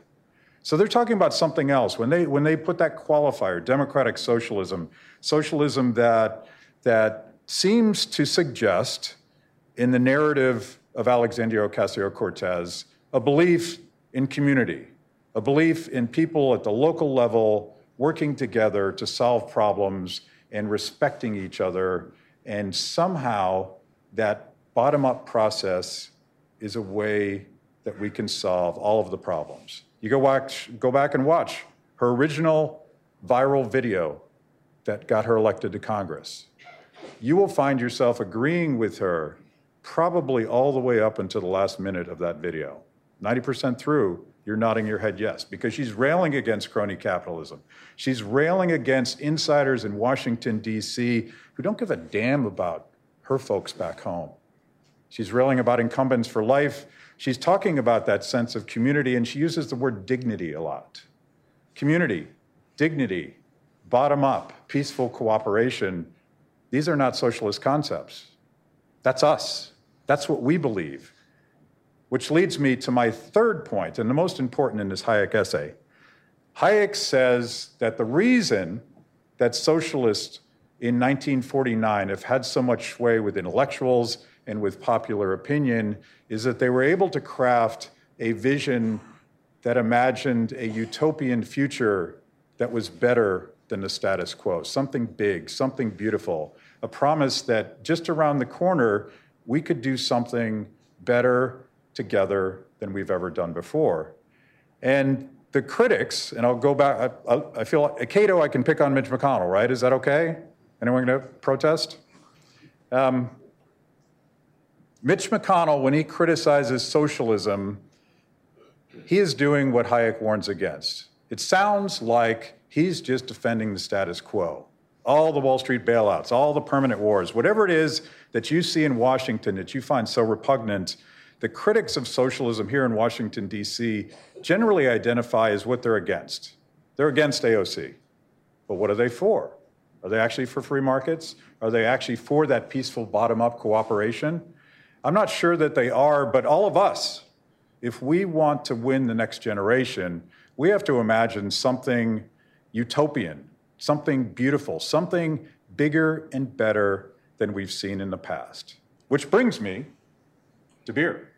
S4: So they're talking about something else. When they, when they put that qualifier, democratic socialism, socialism that, that seems to suggest, in the narrative of Alexandria Ocasio Cortez, a belief in community, a belief in people at the local level working together to solve problems and respecting each other. And somehow that bottom up process is a way that we can solve all of the problems. You go, watch, go back and watch her original viral video that got her elected to Congress. You will find yourself agreeing with her probably all the way up until the last minute of that video. 90% through, you're nodding your head yes, because she's railing against crony capitalism. She's railing against insiders in Washington, D.C., who don't give a damn about her folks back home. She's railing about incumbents for life. She's talking about that sense of community, and she uses the word dignity a lot. Community, dignity, bottom up, peaceful cooperation. These are not socialist concepts. That's us. That's what we believe. Which leads me to my third point, and the most important in this Hayek essay. Hayek says that the reason that socialists in 1949 have had so much sway with intellectuals and with popular opinion is that they were able to craft a vision that imagined a utopian future that was better than the status quo, something big, something beautiful, a promise that just around the corner we could do something better together than we've ever done before. And the critics, and I'll go back, I, I feel like, Cato, I can pick on Mitch McConnell, right? Is that okay? Anyone going to protest? Um, Mitch McConnell, when he criticizes socialism, he is doing what Hayek warns against. It sounds like he's just defending the status quo. All the Wall Street bailouts, all the permanent wars, whatever it is that you see in Washington that you find so repugnant, the critics of socialism here in Washington, D.C., generally identify as what they're against. They're against AOC. But what are they for? Are they actually for free markets? Are they actually for that peaceful bottom up cooperation? I'm not sure that they are, but all of us, if we want to win the next generation, we have to imagine something utopian, something beautiful, something bigger and better than we've seen in the past. Which brings me to beer.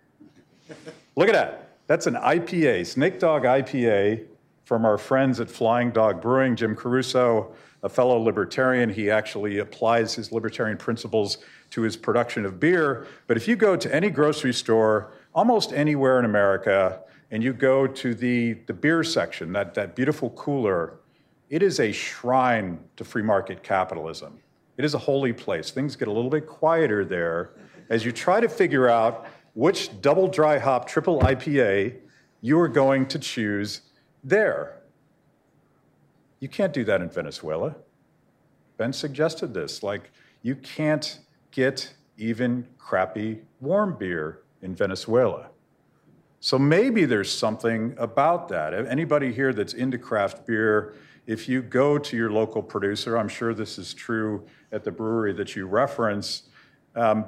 S4: Look at that. That's an IPA, Snake Dog IPA from our friends at Flying Dog Brewing, Jim Caruso, a fellow libertarian. He actually applies his libertarian principles to his production of beer. But if you go to any grocery store, almost anywhere in America, and you go to the, the beer section, that, that beautiful cooler, it is a shrine to free market capitalism. It is a holy place. Things get a little bit quieter there as you try to figure out which double dry hop triple IPA you are going to choose there. You can't do that in Venezuela. Ben suggested this. Like, you can't get even crappy warm beer in Venezuela. So maybe there's something about that. Anybody here that's into craft beer, if you go to your local producer, I'm sure this is true at the brewery that you reference, um,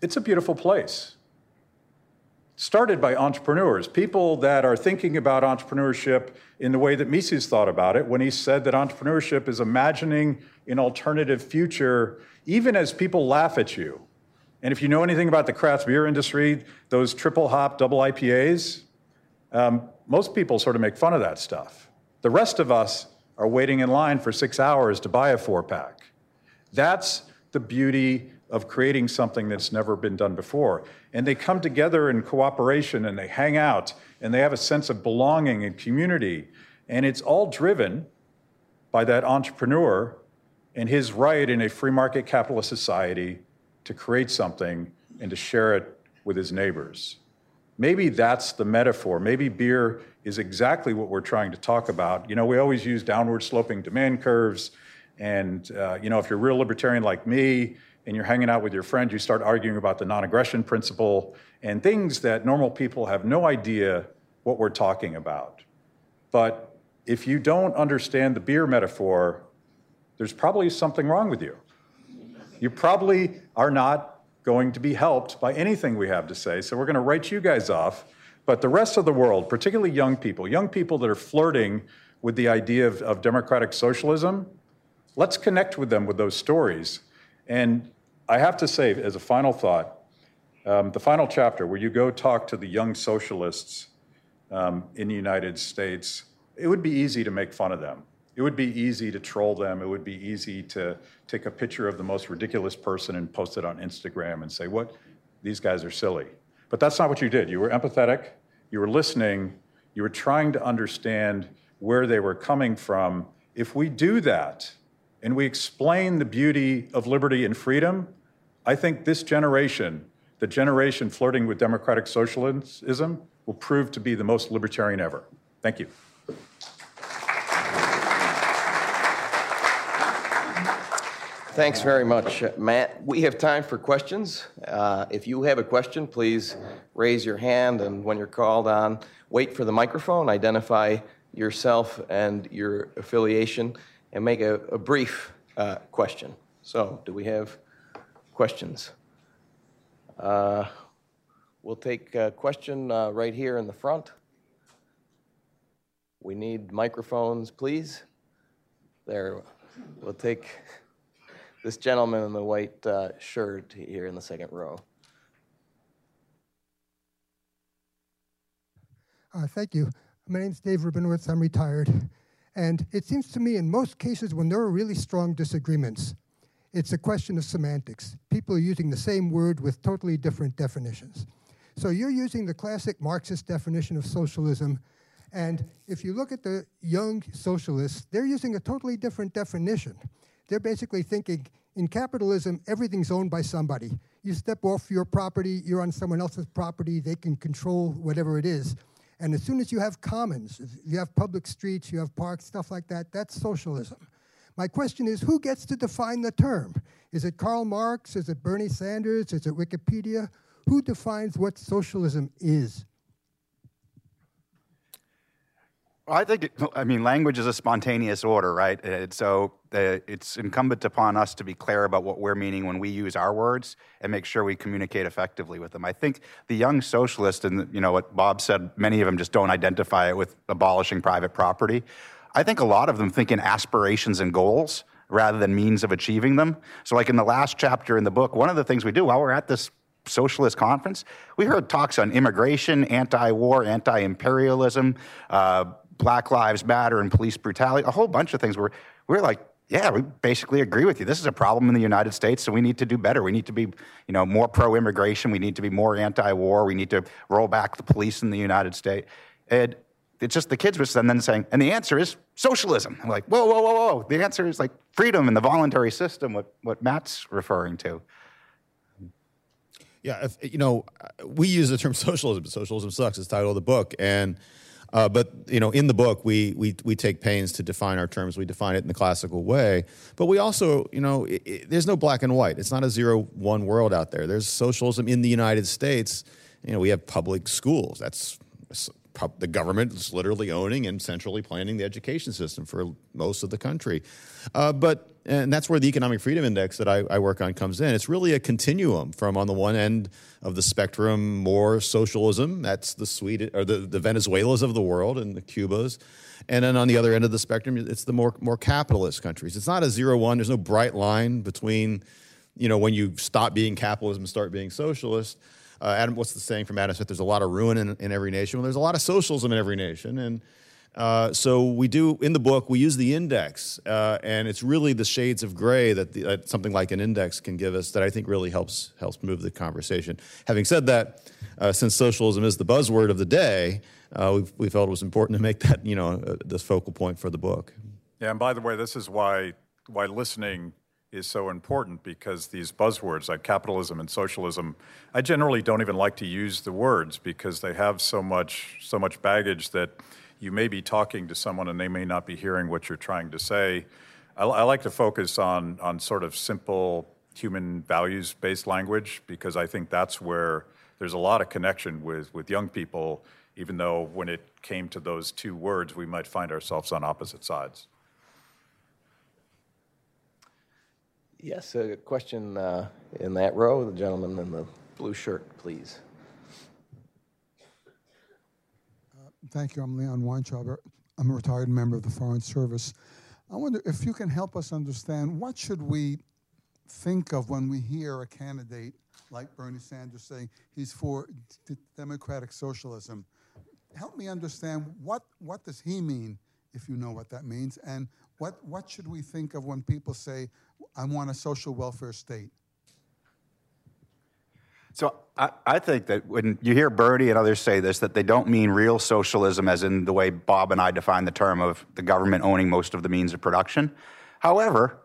S4: it's a beautiful place. Started by entrepreneurs, people that are thinking about entrepreneurship in the way that Mises thought about it when he said that entrepreneurship is imagining an alternative future, even as people laugh at you. And if you know anything about the craft beer industry, those triple hop, double IPAs, um, most people sort of make fun of that stuff. The rest of us are waiting in line for six hours to buy a four pack. That's the beauty of creating something that's never been done before. And they come together in cooperation and they hang out and they have a sense of belonging and community. And it's all driven by that entrepreneur and his right in a free market capitalist society to create something and to share it with his neighbors. Maybe that's the metaphor. Maybe beer is exactly what we're trying to talk about. You know, we always use downward sloping demand curves. And, uh, you know, if you're a real libertarian like me, and you're hanging out with your friends, you start arguing about the non aggression principle and things that normal people have no idea what we're talking about. But if you don't understand the beer metaphor, there's probably something wrong with you. You probably are not going to be helped by anything we have to say, so we're going to write you guys off. But the rest of the world, particularly young people, young people that are flirting with the idea of, of democratic socialism, let's connect with them with those stories. And I have to say, as a final thought, um, the final chapter where you go talk to the young socialists um, in the United States, it would be easy to make fun of them. It would be easy to troll them. It would be easy to take a picture of the most ridiculous person and post it on Instagram and say, What? These guys are silly. But that's not what you did. You were empathetic, you were listening, you were trying to understand where they were coming from. If we do that, and we explain the beauty of liberty and freedom, I think this generation, the generation flirting with democratic socialism, will prove to be the most libertarian ever. Thank you.
S1: Thanks very much, Matt. We have time for questions. Uh, if you have a question, please raise your hand, and when you're called on, wait for the microphone, identify yourself and your affiliation, and make a, a brief uh, question. So, do we have questions. Uh, we'll take a question uh, right here in the front. We need microphones, please. There, we'll take this gentleman in the white uh, shirt here in the second row.
S5: Uh, thank you. My name is Dave Rubinowitz. I'm retired. And it seems to me, in most cases, when there are really strong disagreements, it's a question of semantics. People are using the same word with totally different definitions. So you're using the classic Marxist definition of socialism, and if you look at the young socialists, they're using a totally different definition. They're basically thinking in capitalism, everything's owned by somebody. You step off your property, you're on someone else's property, they can control whatever it is. And as soon as you have commons, you have public streets, you have parks, stuff like that, that's socialism. My question is who gets to define the term? Is it Karl Marx? Is it Bernie Sanders? Is it Wikipedia? Who defines what socialism is?
S2: Well, I think, I mean, language is a spontaneous order, right? And so uh, it's incumbent upon us to be clear about what we're meaning when we use our words and make sure we communicate effectively with them. I think the young socialist, and you know what Bob said, many of them just don't identify it with abolishing private property. I think a lot of them think in aspirations and goals rather than means of achieving them. So, like in the last chapter in the book, one of the things we do while we're at this socialist conference, we heard talks on immigration, anti war, anti imperialism, uh, Black Lives Matter, and police brutality, a whole bunch of things where we're like, yeah, we basically agree with you. This is a problem in the United States, so we need to do better. We need to be, you know, more pro-immigration. We need to be more anti-war. We need to roll back the police in the United States. And it's just the kids were then saying, and the answer is socialism. I'm like, whoa, whoa, whoa, whoa. The answer is like freedom and the voluntary system, what, what Matt's referring to.
S3: Yeah, if, you know, we use the term socialism. Socialism sucks. It's the title of the book, and uh, but you know, in the book, we we we take pains to define our terms. We define it in the classical way, but we also, you know, it, it, there's no black and white. It's not a zero-one world out there. There's socialism in the United States. You know, we have public schools. That's the government is literally owning and centrally planning the education system for most of the country. Uh, but and that's where the economic freedom index that I, I, work on comes in. It's really a continuum from on the one end of the spectrum, more socialism. That's the Sweden or the, the Venezuelas of the world and the Cubas. And then on the other end of the spectrum, it's the more more capitalist countries. It's not a zero one. There's no bright line between, you know, when you stop being capitalism and start being socialist. Uh, Adam, what's the saying from Adam Smith? There's a lot of ruin in, in every nation. Well, there's a lot of socialism in every nation, and uh, so we do in the book we use the index, uh, and it's really the shades of gray that the, something like an index can give us that I think really helps helps move the conversation. Having said that, uh, since socialism is the buzzword of the day, uh, we felt it was important to make that you know uh, this focal point for the book.
S4: Yeah, and by the way, this is why why listening is so important because these buzzwords like capitalism and socialism, I generally don't even like to use the words because they have so much so much baggage that you may be talking to someone and they may not be hearing what you're trying to say. I, I like to focus on on sort of simple human values based language because I think that's where there's a lot of connection with with young people even though when it came to those two words we might find ourselves on opposite sides.
S1: Yes, a question uh, in that row. The gentleman in the blue shirt, please.
S6: Thank you. I'm Leon Weintraub. I'm a retired member of the Foreign Service. I wonder if you can help us understand what should we think of when we hear a candidate like Bernie Sanders saying he's for d- democratic socialism. Help me understand what, what does he mean, if you know what that means, and what, what should we think of when people say, I want a social welfare state?
S2: So I, I, think that when you hear Bernie and others say this, that they don't mean real socialism as in the way Bob and I define the term of the government owning most of the means of production. However,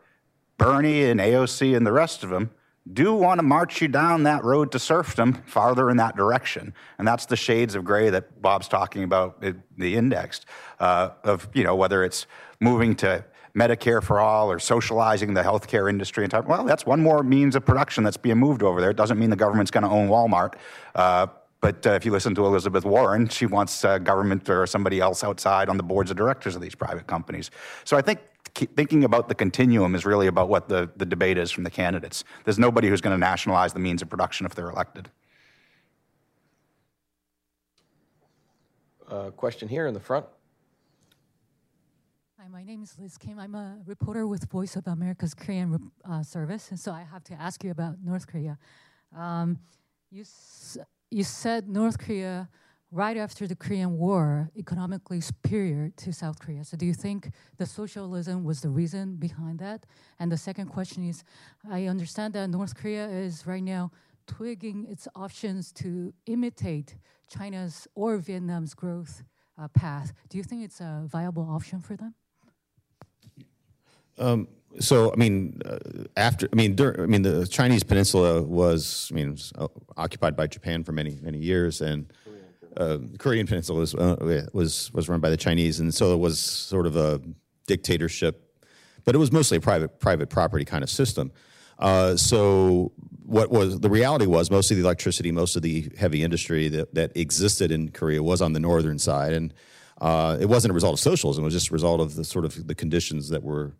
S2: Bernie and AOC and the rest of them do want to march you down that road to serfdom farther in that direction. And that's the shades of gray that Bob's talking about, the indexed, uh, of, you know, whether it's moving to Medicare for all or socializing the healthcare industry. And well, that's one more means of production that's being moved over there. It doesn't mean the government's going to own Walmart. Uh, but uh, if you listen to Elizabeth Warren, she wants uh, government or somebody else outside on the boards of directors of these private companies. So I think thinking about the continuum is really about what the, the debate is from the candidates. There's nobody who's going to nationalize the means of production if they're elected.
S1: Uh, question here in the front.
S7: Hi, my name is Liz Kim. I'm a reporter with Voice of America's Korean uh, service, and so I have to ask you about North Korea. Um, you you said North Korea right after the Korean War economically superior to South Korea. So do you think the socialism was the reason behind that? And the second question is, I understand that North Korea is right now twigging its options to imitate China's or Vietnam's growth uh, path. Do you think it's a viable option for them?
S3: Um, so I mean, uh, after I mean, I mean, the Chinese Peninsula was I mean was, uh, occupied by Japan for many many years, and uh, Korean Peninsula was uh, was was run by the Chinese, and so it was sort of a dictatorship, but it was mostly a private private property kind of system. Uh, so what was the reality was most of the electricity, most of the heavy industry that, that existed in Korea was on the northern side, and uh, it wasn't a result of socialism; it was just a result of the sort of the conditions that were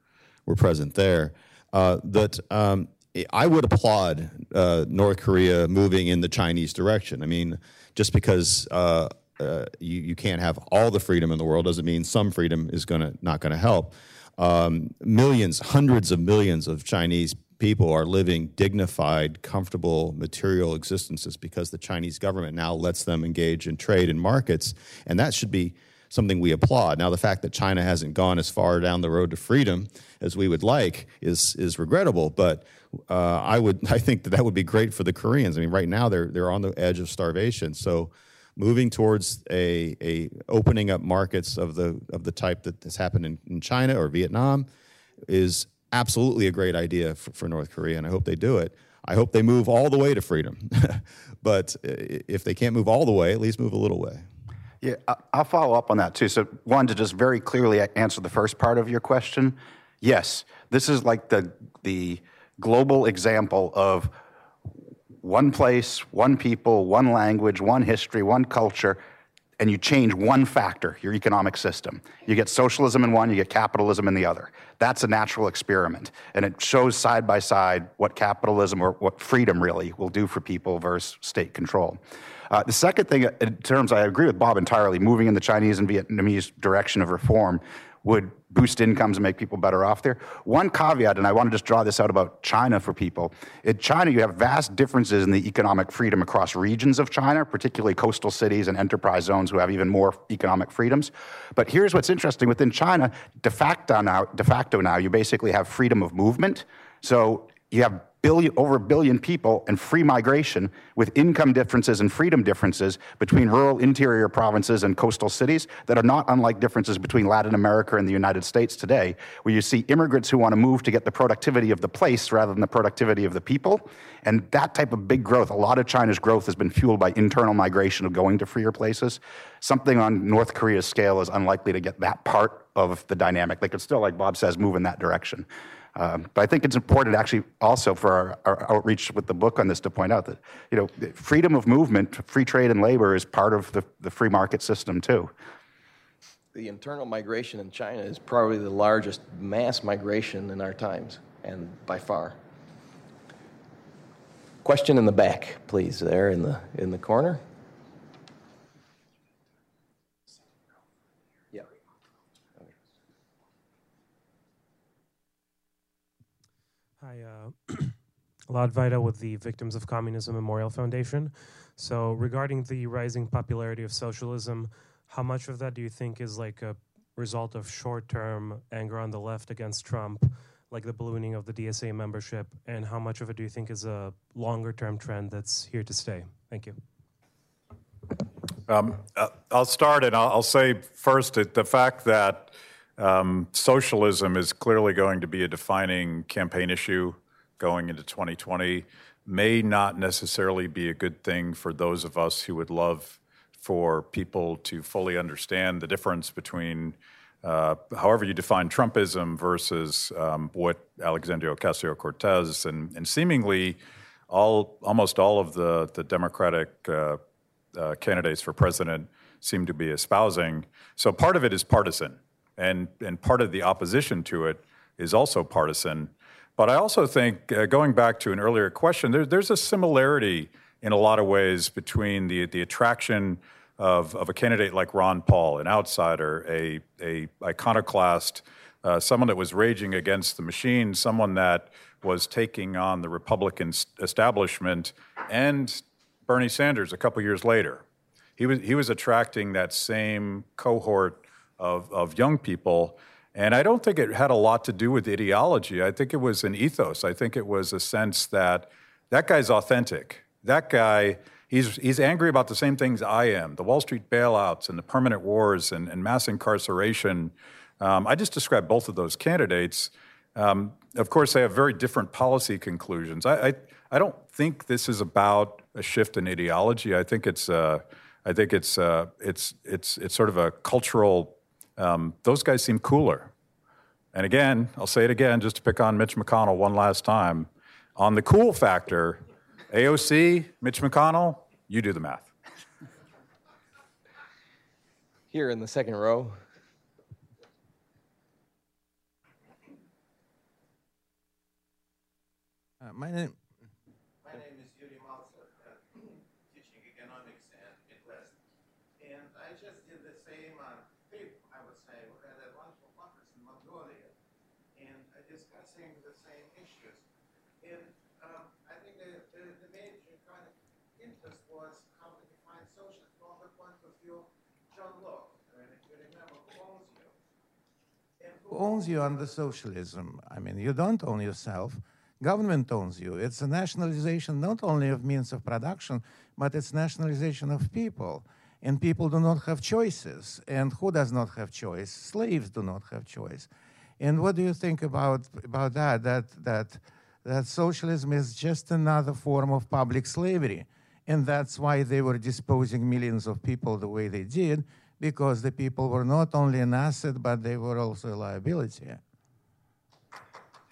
S3: were present there. Uh, that um, I would applaud uh, North Korea moving in the Chinese direction. I mean, just because uh, uh you, you can't have all the freedom in the world doesn't mean some freedom is gonna not going to help. Um, millions, hundreds of millions of Chinese people are living dignified, comfortable, material existences because the Chinese government now lets them engage in trade and markets, and that should be
S8: something we applaud. Now, the fact that China hasn't gone as far down the road to freedom as we would like is is regrettable. But uh, I would I think that that would be great for the Koreans. I mean, right now they're they're on the edge of starvation. So, moving towards a a opening up markets of the of the type that has happened in, in China or Vietnam is absolutely a great idea for, for North Korea, and I hope they do it. I hope they move all the way to freedom. but if they can't move all the way, at least move a little way.
S2: Yeah, I'll follow up on that too. So, one, to just very clearly answer the first part of your question, yes, this is like the, the global example of one place, one people, one language, one history, one culture, and you change one factor, your economic system. You get socialism in one, you get capitalism in the other. That's a natural experiment. And it shows side by side what capitalism or what freedom really will do for people versus state control. Uh, the second thing, in terms, I agree with Bob entirely, moving in the Chinese and Vietnamese direction of reform would boost incomes and make people better off there. One caveat, and I want to just draw this out about China for people. In China, you have vast differences in the economic freedom across regions of China, particularly coastal cities and enterprise zones who have even more economic freedoms. But here's what's interesting within China, de facto now, de facto now you basically have freedom of movement. So you have billion, over a billion people and free migration with income differences and freedom differences between rural interior provinces and coastal cities that are not unlike differences between Latin America and the United States today, where you see immigrants who want to move to get the productivity of the place rather than the productivity of the people. And that type of big growth, a lot of China's growth has been fueled by internal migration of going to freer places. Something on North Korea's scale is unlikely to get that part of the dynamic. They could still, like Bob says, move in that direction. Um, but I think it's important actually also for our, our, outreach with the book on this to point out that you know freedom of movement, free trade and labor is part of the, the free market system too.
S1: The internal migration in China is probably the largest mass migration in our times, and by far. Question in the back, please, there in the in the corner.
S9: Hi, uh, Lad Vaida with the Victims of Communism Memorial Foundation. So, regarding the rising popularity of socialism, how much of that do you think is like a result of short term anger on the left against Trump, like the ballooning of the DSA membership, and how much of it do you think is a longer term trend that's here to stay? Thank you.
S4: Um, uh, I'll start and I'll, I'll say first that the fact that um, socialism is clearly going to be a defining campaign issue going into 2020. May not necessarily be a good thing for those of us who would love for people to fully understand the difference between uh, however you define Trumpism versus um, what Alexandria Ocasio Cortez and, and, seemingly all almost all of the, the Democratic uh, uh, candidates for president seem to be espousing. So part of it is partisan and, and part of the opposition to it is also partisan. But I also think, uh, going back to an earlier question, there, there's a similarity in a lot of ways between the, the attraction of, of a candidate like Ron Paul, an outsider, a, a iconoclast, uh, someone that was raging against the machine, someone that was taking on the Republican establishment, and Bernie Sanders a couple years later. He was, he was attracting that same cohort of, of young people. And I don't think it had a lot to do with ideology. I think it was an ethos. I think it was a sense that that guy's authentic. That guy, he's, he's angry about the same things I am the Wall Street bailouts and the permanent wars and, and mass incarceration. Um, I just described both of those candidates. Um, of course, they have very different policy conclusions. I, I, I, don't think this is about a shift in ideology. I think it's, uh, I think it's, uh, it's, it's, it's sort of a cultural um, those guys seem cooler. And again, I'll say it again just to pick on Mitch McConnell one last time. On the cool factor, AOC, Mitch McConnell, you do the math.
S1: Here in the second row.
S10: Uh, my name,
S11: interest was how to define social from the point of view John Locke, an
S12: owns you under socialism? I mean, you don't own yourself. Government owns you. It's a nationalization not only of means of production, but it's nationalization of people. And people do not have choices. And who does not have choice? Slaves do not have choice. And what do you think about, about that? That, that? that socialism is just another form of public slavery. And that's why they were disposing millions of people the way they did, because the people were not only an asset, but they were also a liability.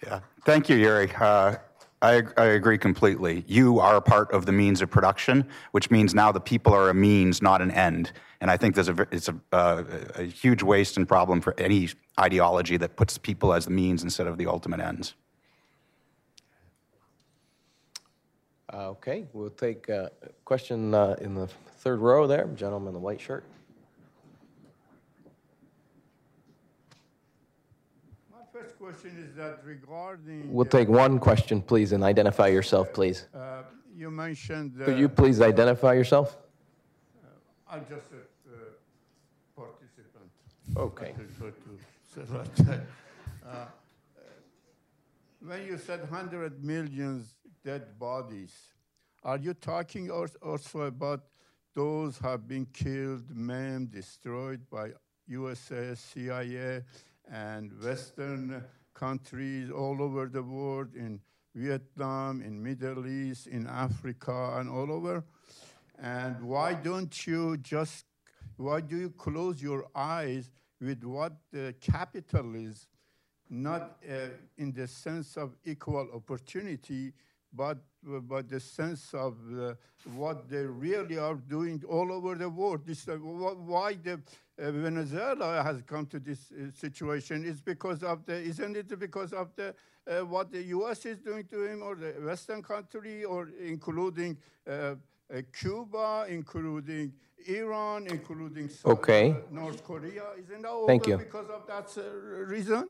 S2: Yeah, thank you, Yuri. Uh, I, I, agree completely. You are a part of the means of production, which means now the people are a means, not an end. And I think there's a, it's a, uh, a huge waste and problem for any ideology that puts people as the means instead of the ultimate ends.
S1: Uh, okay, we'll take a question uh, in the third row there, gentleman in the white shirt.
S13: first question is that regarding.
S1: We'll take one question, please, and identify yourself, please.
S13: Uh, you mentioned.
S1: Could you please identify yourself?
S13: Uh, I'm just a uh, participant.
S1: Okay.
S13: Uh, when you said 100 million dead bodies, are you talking also about those have been killed, maimed, destroyed by USA, CIA, and Western countries all over the world, in Vietnam, in Middle East, in Africa, and all over. And why don't you just, why do you close your eyes with what the capital is, not uh, in the sense of equal opportunity, but but the sense of uh, what they really are doing all over the world. This, uh, why the Venezuela has come to this uh, situation is because of the isn't it because of the uh, what the U.S. is doing to him or the Western country or including uh, Cuba, including Iran, including South,
S1: okay.
S13: North Korea. Isn't that
S1: Thank you.
S13: because of that reason?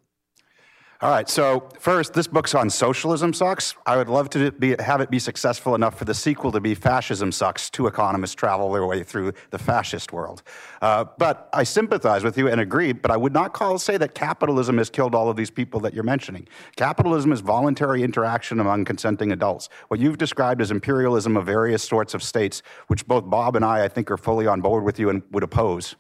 S2: All right, so first, this book's on socialism sucks. I would love to be, have it be successful enough for the sequel to be fascism sucks. Two economists travel their way through the fascist world. Uh, but I sympathize with you and agree, but I would not call say that capitalism has killed all of these people that you're mentioning. Capitalism is voluntary interaction among consenting adults. What you've described as imperialism of various sorts of states, which both Bob and I, I think, are fully on board with you and would oppose.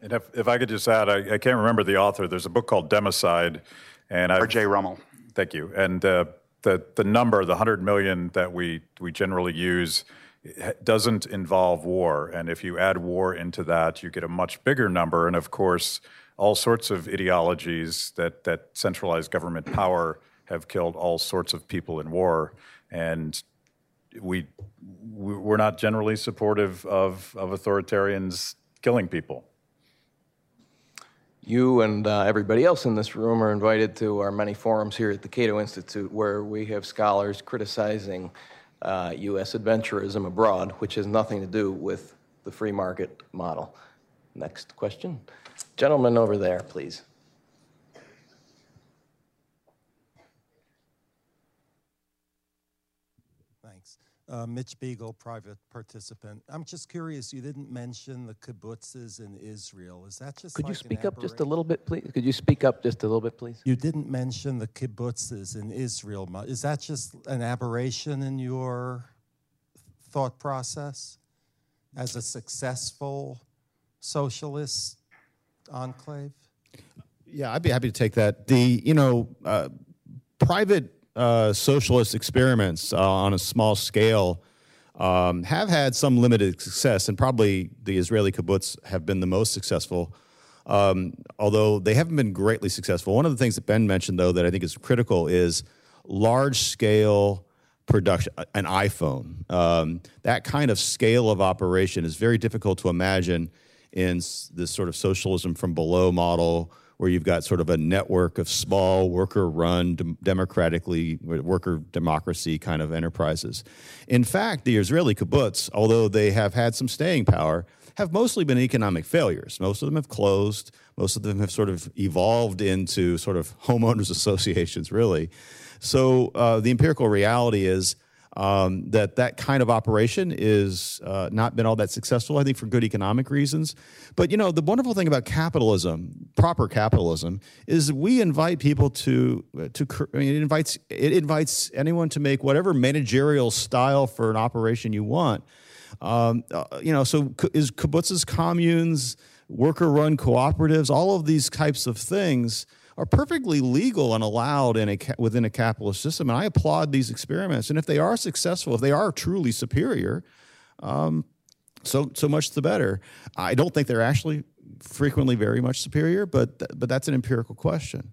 S4: And if, if I could just add, I, I, can't remember the author. There's a book called Democide, and
S2: R.J. Rummel.
S4: Thank you. And uh, the the number, the hundred million that we we generally use, doesn't involve war. And if you add war into that, you get a much bigger number. And of course, all sorts of ideologies that that centralize government power have killed all sorts of people in war. And we we're not generally supportive of of authoritarians killing people
S1: you and uh, everybody else in this room are invited to our many forums here at the Cato Institute where we have scholars criticizing uh, U.S. adventurism abroad, which has nothing to do with the free market model. Next question. Gentleman over there, please.
S14: Uh, Mitch Beagle, private participant. I'm just curious, you didn't mention the kibbutzes in Israel. Is that just
S1: Could
S14: like
S1: you speak up just a little bit, please? Could you speak up just a little bit, please?
S14: You didn't mention the kibbutzes in Israel. Is that just an aberration in your thought process as a successful socialist enclave?
S3: Yeah, I'd be happy to take that. The, you know, uh, private uh, socialist experiments uh, on a small scale um, have had some limited success, and probably the Israeli kibbutz have been the most successful. Um, although they haven't been greatly successful. One of the things that Ben mentioned, though, that I think is critical is large scale production, an iPhone. Um, that kind of scale of operation is very difficult to imagine in this sort of socialism from below model where you've got sort of a network of small worker run democratically worker democracy kind of enterprises. In fact, the Israeli kibbutz, although they have had some staying power, have mostly been economic failures. Most of them have closed. Most of them have sort of evolved into sort of homeowners associations, really. So uh, the empirical reality is
S8: um, that that kind of operation is uh, not been all that successful. I think for good economic reasons. But you know, the wonderful thing about capitalism, proper capitalism, is we invite people to to. I mean, it invites it invites anyone to make whatever managerial style for an operation you want. Um, uh, you know, so is kibbutzes, communes, worker-run cooperatives, all of these types of things are perfectly legal and allowed in a within a capitalist system. And I applaud these experiments. And if they are successful, if they are truly superior, um, so so much the better. I don't think they're actually frequently very much superior, but th- but that's an empirical question.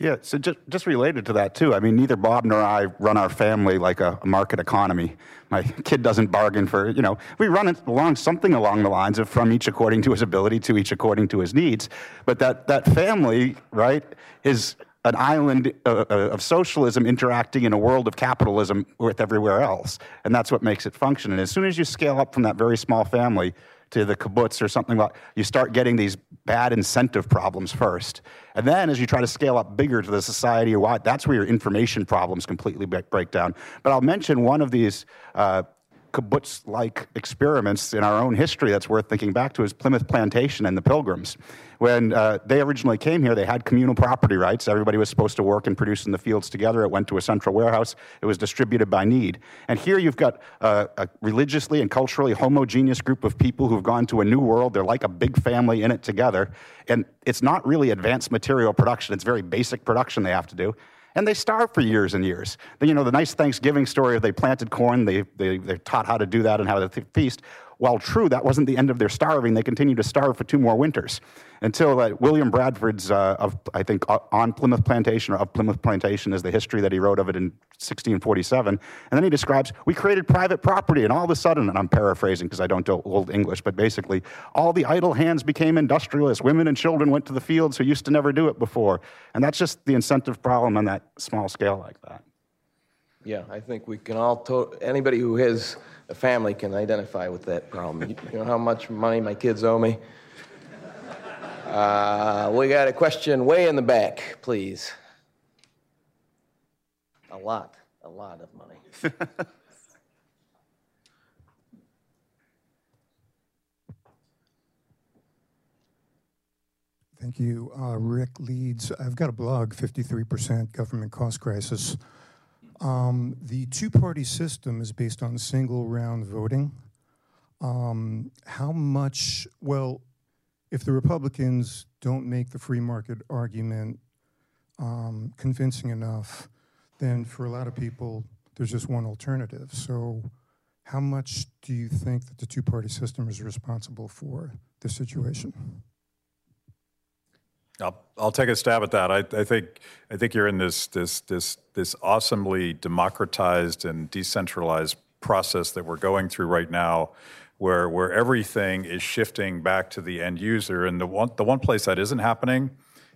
S2: Yeah, so just, just related to that too. I mean, neither Bob nor I run our family like a, market economy. My kid doesn't bargain for, you know, we run it along something along the lines of from each according to his ability to each according to his needs. But that, that family, right, is an island uh, uh of socialism interacting in a world of capitalism with everywhere else. And that's what makes it function. And as soon as you scale up from that very small family, to the kibbutz or something like you start getting these bad incentive problems first. And then as you try to scale up bigger to the society what that's where your information problems completely break down. But i'll mention one of these uh, kibbutz like experiments in our own history that's worth thinking back to is Plymouth Plantation and the Pilgrims. When uh, they originally came here, they had communal property rights. Everybody was supposed to work and produce in the fields together. It went to a central warehouse, it was distributed by need. And here you've got a, a religiously and culturally homogeneous group of people who've gone to a new world. They're like a big family in it together. And it's not really advanced material production, it's very basic production they have to do and they starve for years and years. You know, the nice Thanksgiving story of they planted corn, they, they, they're taught how to do that and how to feast. While true, that wasn't the end of their starving. They continued to starve for two more winters until uh, William Bradford's, uh, of, I think, uh, on Plymouth Plantation, or of Plymouth Plantation, is the history that he wrote of it in 1647. And then he describes, we created private property, and all of a sudden, and I'm paraphrasing because I don't know old English, but basically, all the idle hands became industrialists. Women and children went to the fields who used to never do it before. And that's just the incentive problem on that small scale like that.
S1: Yeah, I think we can all, to- anybody who has a family can identify with that problem. You, you know how much money my kids owe me? Uh, we got a question way in the back, please. A lot, a lot of money.
S15: Thank you. Uh, Rick Leeds. I've got a blog, 53% Government Cost Crisis. Um, the two party system is based on single round voting. Um, how much, well, if the Republicans don't make the free market argument um, convincing enough, then for a lot of people, there's just one alternative. So, how much do you think that the two party system is responsible for the situation?
S4: I'll, I'll take a stab at that. I, I think I think you're in this this this this awesomely democratized and decentralized process that we're going through right now, where where everything is shifting back to the end user. And the one the one place that isn't happening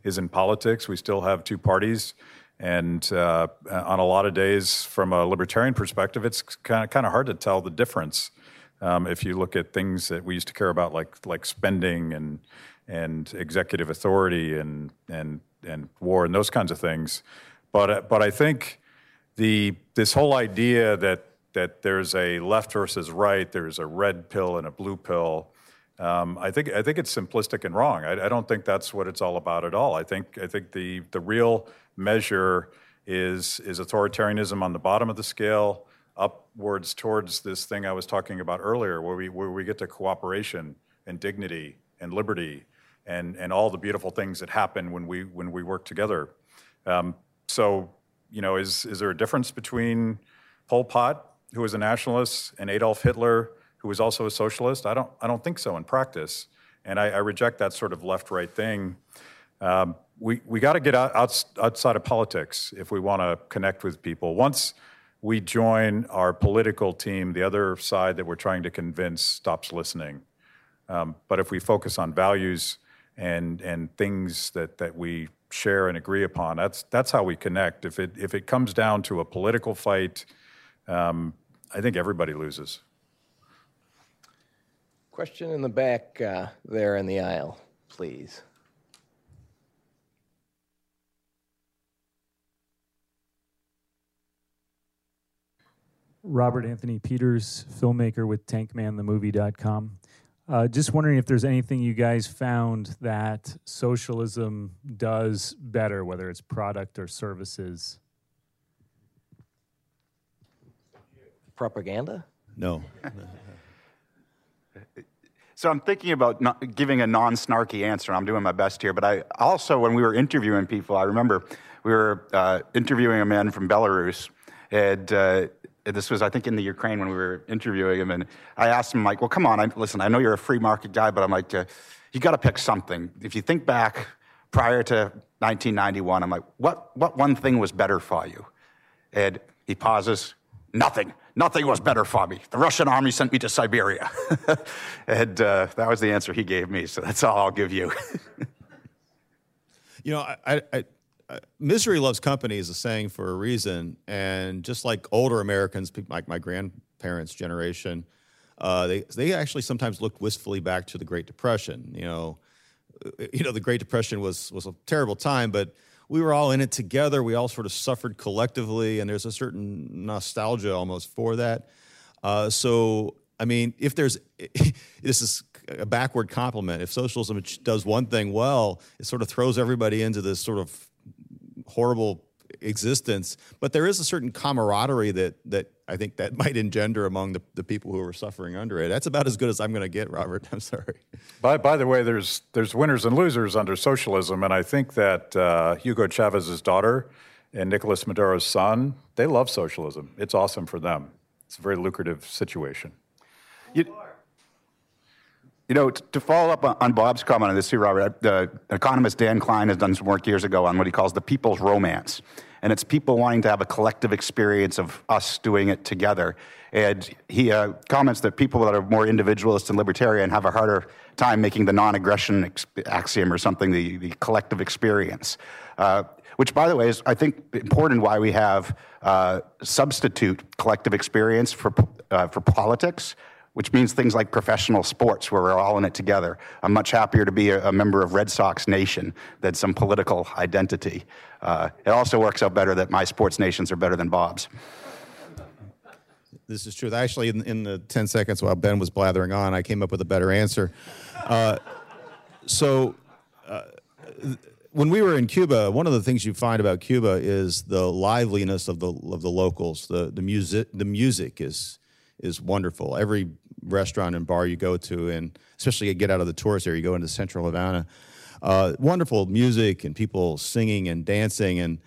S4: is in politics. We still have two parties, and uh, on a lot of days, from a libertarian perspective, it's kind of kind of hard to tell the difference. Um, if you look at things that we used to care about, like like spending and and executive authority and and and war and those kinds of things. But uh, but I think the this whole idea that that there's a left versus right, there's a red pill and a blue pill. Um, I think I think it's simplistic and wrong. I, I, don't think that's what it's all about at all. I think I think the the real measure is is authoritarianism on the bottom of the scale, upwards towards this thing I was talking about earlier, where we where we get to cooperation and dignity and liberty and, and all the beautiful things that happen when we, when we work together. Um, so, you know, is, is there a difference between Pol Pot, who was a nationalist, and Adolf Hitler, who was also a socialist? I don't, I don't think so in practice. And I, I reject that sort of left right thing. Um, we we got to get out, out, outside of politics if we want to connect with people. Once we join our political team, the other side that we're trying to convince stops listening. Um, but if we focus on values and and things that that we share and agree upon. That's that's how we connect. If it if it comes down to a political fight, um, I think everybody loses.
S1: Question in the back uh, there in the aisle, please.
S16: Robert Anthony Peters, filmmaker with TankmanTheMovie.com. Uh, just wondering if there's anything you guys found that socialism does better, whether it's product or services.
S1: Propaganda?
S3: No.
S2: So I'm thinking about not giving a non-snarky answer. I'm doing my best here, but I also, when we were interviewing people, I remember we were uh, interviewing a man from Belarus, and uh, this was, I think, in the Ukraine when we were interviewing him, and I asked him, like, well, come on, I, listen, I know you're a free market guy, but I'm like, uh, you got to pick something. If you think back prior to 1991, I'm like, what, what one thing was better for you? And he pauses, nothing. Nothing was better for me. The Russian army sent me to Siberia. and uh, that was the answer he gave me, so that's all I'll give you.
S3: you know, I, I, I, misery loves company is a saying for a reason. And just like older Americans, like my grandparents' generation, uh, they, they actually sometimes looked wistfully back to the Great Depression. You know, you know, the Great Depression was, was a terrible time, but we were all in it together. We all sort of suffered collectively, and there's a certain nostalgia almost for that. Uh, so, I mean, if there's this is a backward compliment. If socialism does one thing well, it sort of throws everybody into this sort of horrible existence. But there is a certain camaraderie that that I think that might engender among the, the people who are suffering under it. That's about as good as I'm going to get, Robert. I'm sorry.
S4: By, by the way, there's there's winners and losers under socialism, and I think that uh, Hugo Chavez's daughter and Nicolas Maduro's son they love socialism. It's awesome for them. It's a very lucrative situation.
S2: You, you know, to follow up on Bob's comment on this too, Robert, the economist Dan Klein has done some work years ago on what he calls the people's romance. And it's people wanting to have a collective experience of us doing it together. And he uh, comments that people that are more individualist and libertarian have a harder time making the non aggression ex- axiom or something, the, the collective experience. Uh, which, by the way, is, I think, important why we have uh, substitute collective experience for, uh, for politics which means things like professional sports where we're all in it together. I'm much happier to be a, a member of Red Sox Nation than some political identity. Uh, it also works out better that my sports nations are better than Bob's.
S3: This is true. Actually, in, in the 10 seconds while Ben was blathering on, I came up with a better answer. Uh, so, uh, when we were in Cuba, one of the things you find about Cuba is the liveliness of the of the locals. The the music the music is is wonderful. Every restaurant and bar you go to, and especially you get out of the tourist area, you go into central Havana. Uh, wonderful music and people singing and dancing and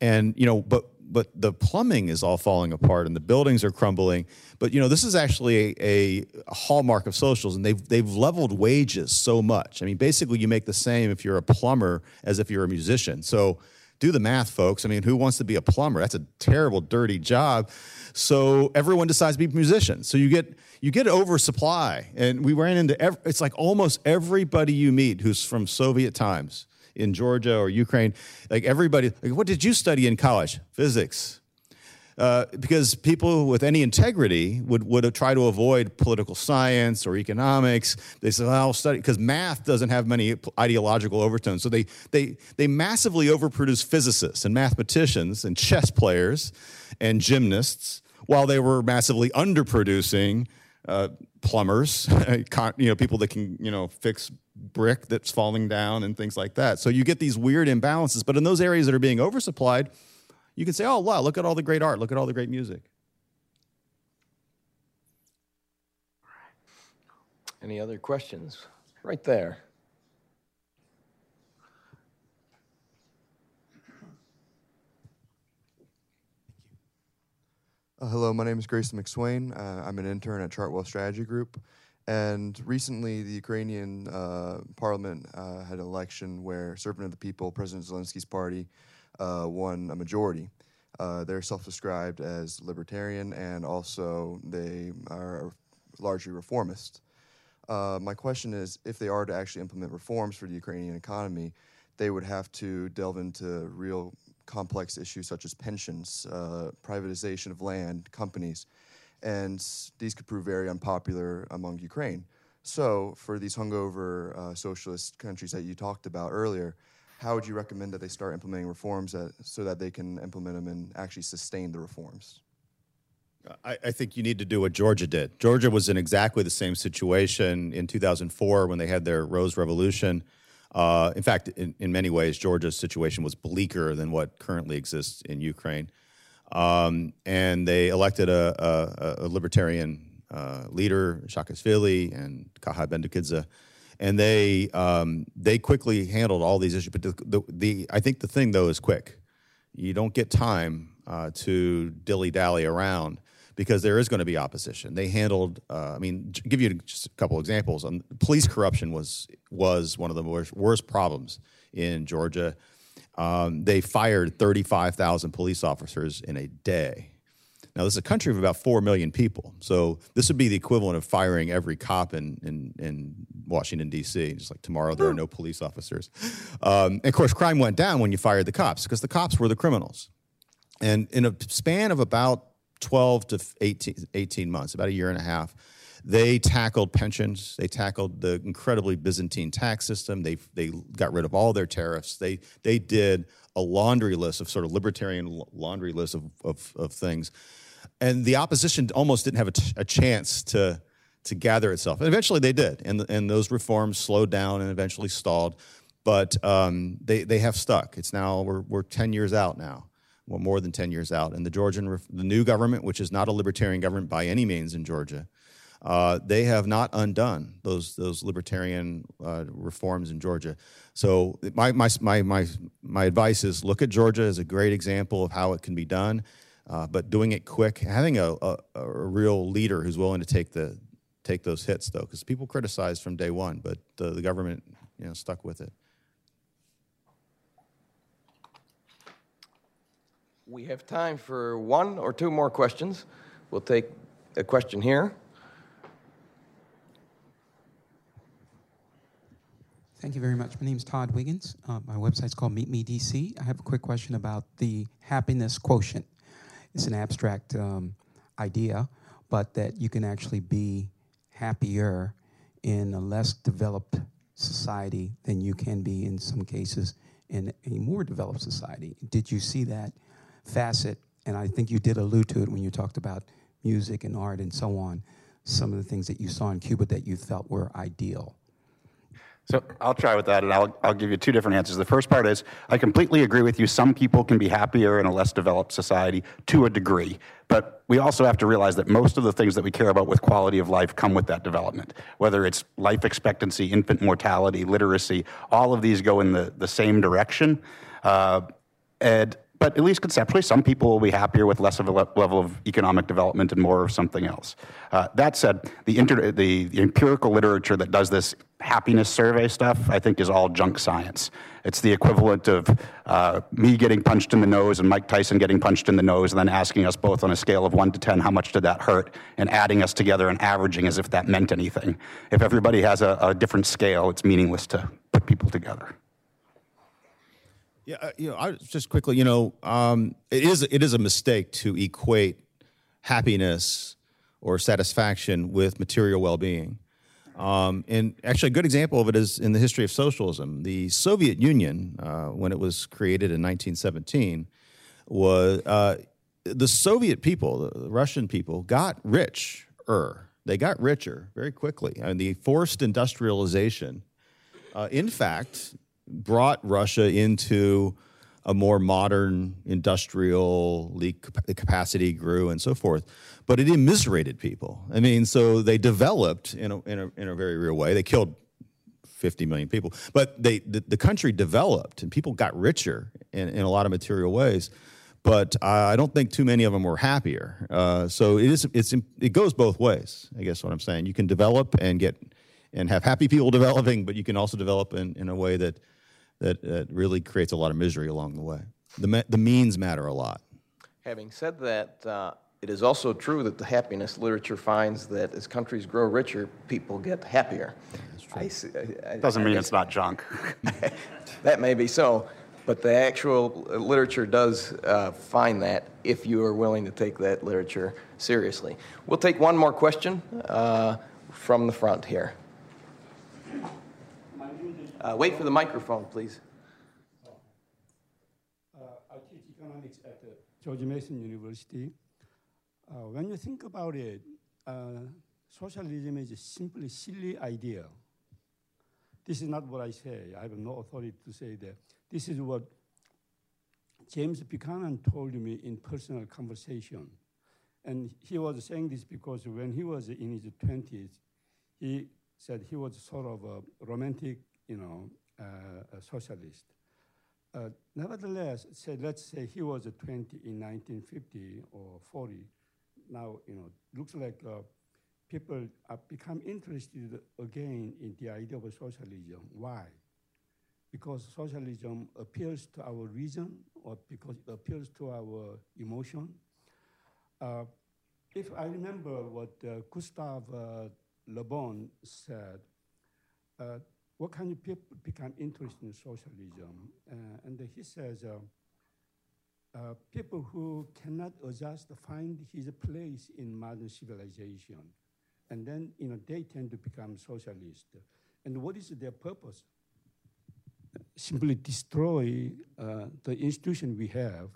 S3: and you know, but but the plumbing is all falling apart and the buildings are crumbling. But you know, this is actually a, a, hallmark of socials, and they've they've leveled wages so much. I mean, basically, you make the same if you're a plumber as if you're a musician. So do the math, folks. I mean, who wants to be a plumber? That's a terrible, dirty job. So everyone decides to be musicians. So you get you get oversupply, and we ran into every, it's like almost everybody you meet who's from Soviet times in Georgia or Ukraine, like everybody. Like, what did you study in college? Physics. Uh, because people with any integrity would, would try to avoid political science or economics. They say, well, I'll study, because math doesn't have many ideological overtones. So they, they, they massively overproduce physicists and mathematicians and chess players and gymnasts while they were massively underproducing uh, plumbers, you know, people that can, you know, fix brick that's falling down and things like that. So you get these weird imbalances. But in those areas that are being oversupplied, you can say, oh, wow, look at all the great art, look at all the great music.
S1: Any other questions? Right there.
S17: Hello, my name is Grayson McSwain. Uh, I'm an intern at Chartwell Strategy Group. And recently, the Ukrainian uh, parliament uh, had an election where Servant of the People, President Zelensky's party, uh, won a majority. Uh, they're self described as libertarian and also they are largely reformist. my question is if they are to actually implement reforms for the Ukrainian economy, they would have to delve into real complex issues such as pensions, uh, privatization of land, companies, and these could prove very unpopular among Ukraine. So, for these hungover uh, socialist countries that you talked about earlier, how would you recommend that they start implementing reforms that, so that they can implement them and actually sustain the reforms?
S3: I, I think you need to do what Georgia did. Georgia was in exactly the same situation in 2004 when they had their Rose Revolution. Uh, in fact, in, in many ways, Georgia's situation was bleaker than what currently exists in Ukraine. Um, and they elected a, a, a libertarian uh, leader, Saakashvili and Kakha Bendukidze, and they um, they quickly handled all these issues. But the, the, the, I think the thing though is quick. You don't get time uh, to dilly dally around because there is going to be opposition. They handled. Uh, I mean, give you just a couple examples. Um, police corruption was was one of the worst, worst problems in Georgia. Um, they fired 35,000 police officers in a day. Now, this is a country of about 4 million people. So, this would be the equivalent of firing every cop in, in, in Washington, D.C. Just like tomorrow, there are no police officers. Um, and of course, crime went down when you fired the cops because the cops were the criminals. And in a span of about 12 to 18, 18 months, about a year and a half, they tackled pensions. They tackled the incredibly Byzantine tax system. They they got rid of all their tariffs. They they did a laundry list of sort of libertarian laundry list of, of, of things, and the opposition almost didn't have a, t- a chance to to gather itself. And eventually they did, and and those reforms slowed down and eventually stalled, but um, they they have stuck. It's now we're we're ten years out now. Well, more than 10 years out. And the Georgian, the new government, which is not a libertarian government by any means in Georgia, uh, they have not undone those those libertarian uh, reforms in Georgia. So my, my my my my advice is look at Georgia as a great example of how it can be done, uh, but doing it quick, having a, a, a real leader who's willing to take the take those hits though, because people criticized from day one, but the, the government you know stuck with it.
S1: We have time for one or two more questions. We'll take a question here.
S18: Thank you very much. My name is Todd Wiggins. Uh, my website's called Meet Me DC. I have a quick question about the happiness quotient. It's an abstract um, idea, but that you can actually be happier in a less developed society than you can be in some cases in a more developed society. Did you see that facet? And I think you did allude to it when you talked about music and art and so on. Some of the things that you saw in Cuba that you felt were ideal.
S2: So I'll try with that, and I'll, I'll give you two different answers. The first part is I completely agree with you. Some people can be happier in a less developed society to a degree, but we also have to realize that most of the things that we care about with quality of life come with that development. Whether it's life expectancy, infant mortality, literacy, all of these go in the, the same direction. Uh, and but at least conceptually, some people will be happier with less of a le- level of economic development and more of something else. Uh, that said, the, inter- the, the empirical literature that does this happiness survey stuff, I think, is all junk science. It's the equivalent of uh, me getting punched in the nose and Mike Tyson getting punched in the nose, and then asking us both on a scale of one to 10, how much did that hurt, and adding us together and averaging as if that meant anything. If everybody has a, a different scale, it's meaningless to put people together.
S3: Yeah, uh, you know, I just quickly, you know, um, it is it is a mistake to equate happiness or satisfaction with material well-being. Um, and actually, a good example of it is in the history of socialism. The Soviet Union, uh, when it was created in 1917, was uh, the Soviet people, the Russian people, got richer. They got richer very quickly, and the forced industrialization, uh, in fact, brought Russia into a more modern industrial the capacity grew and so forth but it immiserated people i mean so they developed in a, in a, in a very real way they killed 50 million people but they the, the country developed and people got richer in, in a lot of material ways but I don't think too many of them were happier. Uh, so it is it's it goes both ways. I guess what I'm saying. You can develop and get and have happy people developing, but you can also develop in, in a way that that, that really creates a lot of misery along the way. The, me- the means matter a lot.
S1: Having said that, uh, it is also true that the happiness literature finds that as countries grow richer, people get happier. I see, I- I-
S2: Doesn't
S1: I
S2: mean
S1: guess-
S2: it's not junk.
S1: that may be so, but the actual literature does uh, find that if you are willing to take that literature seriously. We'll take one more question uh, from the front here. Uh, wait for the microphone, please.
S11: Uh, I teach economics at the George Mason University. Uh, when you think about it, uh, socialism is simply silly idea. This is not what I say. I have no authority to say that. This is what James Buchanan told me in personal conversation. And he was saying this because when he was in his 20s, he said he was sort of a romantic, you know, uh, a socialist. Uh, nevertheless, say, let's say he was 20 in 1950 or 40. Now, you know, looks like uh, people have become interested again in the idea of socialism. Why? Because socialism appeals to our reason or because it appeals to our emotion. Uh, if I remember what uh, Gustave uh, Le Bon said, what kind of people become interested in socialism? Uh, and he says, uh, uh, people who cannot adjust find his place in modern civilization. And then, you know, they tend to become socialist. And what is their purpose? Simply destroy uh, the institution we have.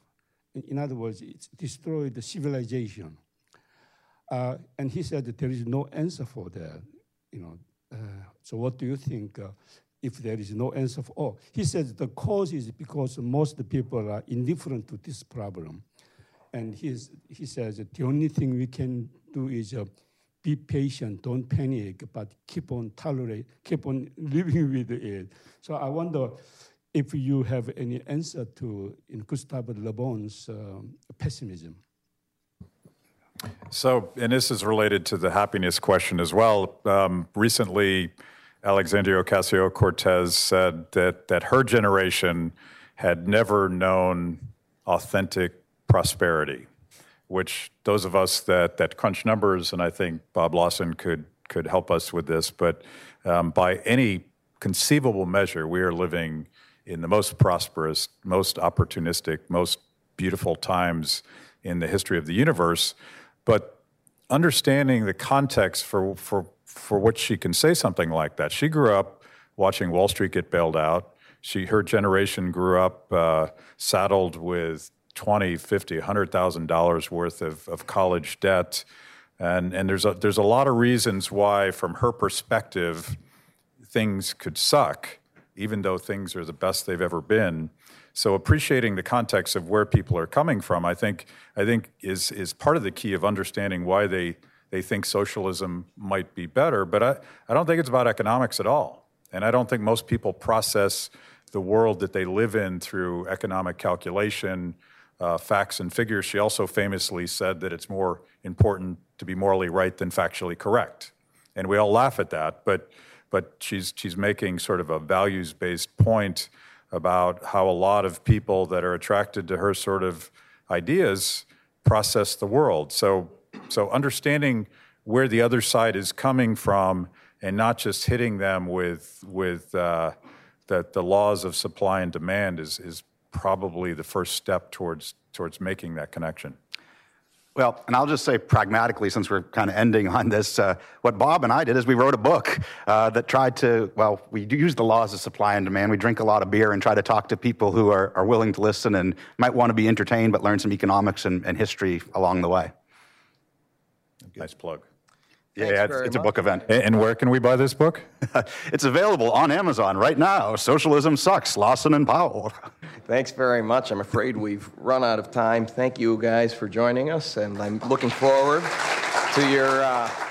S11: In, other words, it's destroy the civilization. Uh, and he said that there is no answer for that. You know, so what do you think uh, if there is no answer for all? He says the cause is because most people are indifferent to this problem. And he's, he says the only thing we can do is uh, be patient, don't panic, but keep on tolerate, keep on living with it. So I wonder if you have any answer to in Gustave Le Bon's um, pessimism.
S4: So, and this is related to the happiness question as well. Um, recently, Alexandria Ocasio Cortez said that, that her generation had never known authentic prosperity, which those of us that, that crunch numbers, and I think Bob Lawson could, could help us with this, but um, by any conceivable measure, we are living in the most prosperous, most opportunistic, most beautiful times in the history of the universe. But understanding the context for, for, for which she can say something like that. She grew up watching Wall Street get bailed out. She, her generation grew up uh, saddled with 20, 50, $100,000 worth of, of college debt. And, and there's, a, there's a lot of reasons why, from her perspective, things could suck, even though things are the best they've ever been. So appreciating the context of where people are coming from, I think, I think is, is part of the key of understanding why they, they think socialism might be better. But I, I don't think it's about economics at all. And I don't think most people process the world that they live in through economic calculation, uh, facts and figures. She also famously said that it's more important to be morally right than factually correct. And we all laugh at that, but, but she's, she's making sort of a values based point about how a lot of people that are attracted to her sort of ideas process the world. So, so understanding where the other side is coming from and not just hitting them with, with uh, the, the laws of supply and demand is, is probably the first step towards, towards making that connection.
S2: Well, and I'll just say pragmatically, since we're kind of ending on this, uh, what Bob and I did is we wrote a book uh, that tried to, well, we use the laws of supply and demand. We drink a lot of beer and try to talk to people who are, are willing to listen and might want to be entertained but learn some economics and, and history along the way.
S4: Nice plug.
S2: Yeah, yeah, it's, it's a book event.
S4: And, and where can we buy this book?
S2: it's available on Amazon right now. Socialism Sucks, Lawson and Powell.
S19: Thanks very much. I'm afraid we've run out of time. Thank you guys for joining us, and I'm looking forward to your. Uh,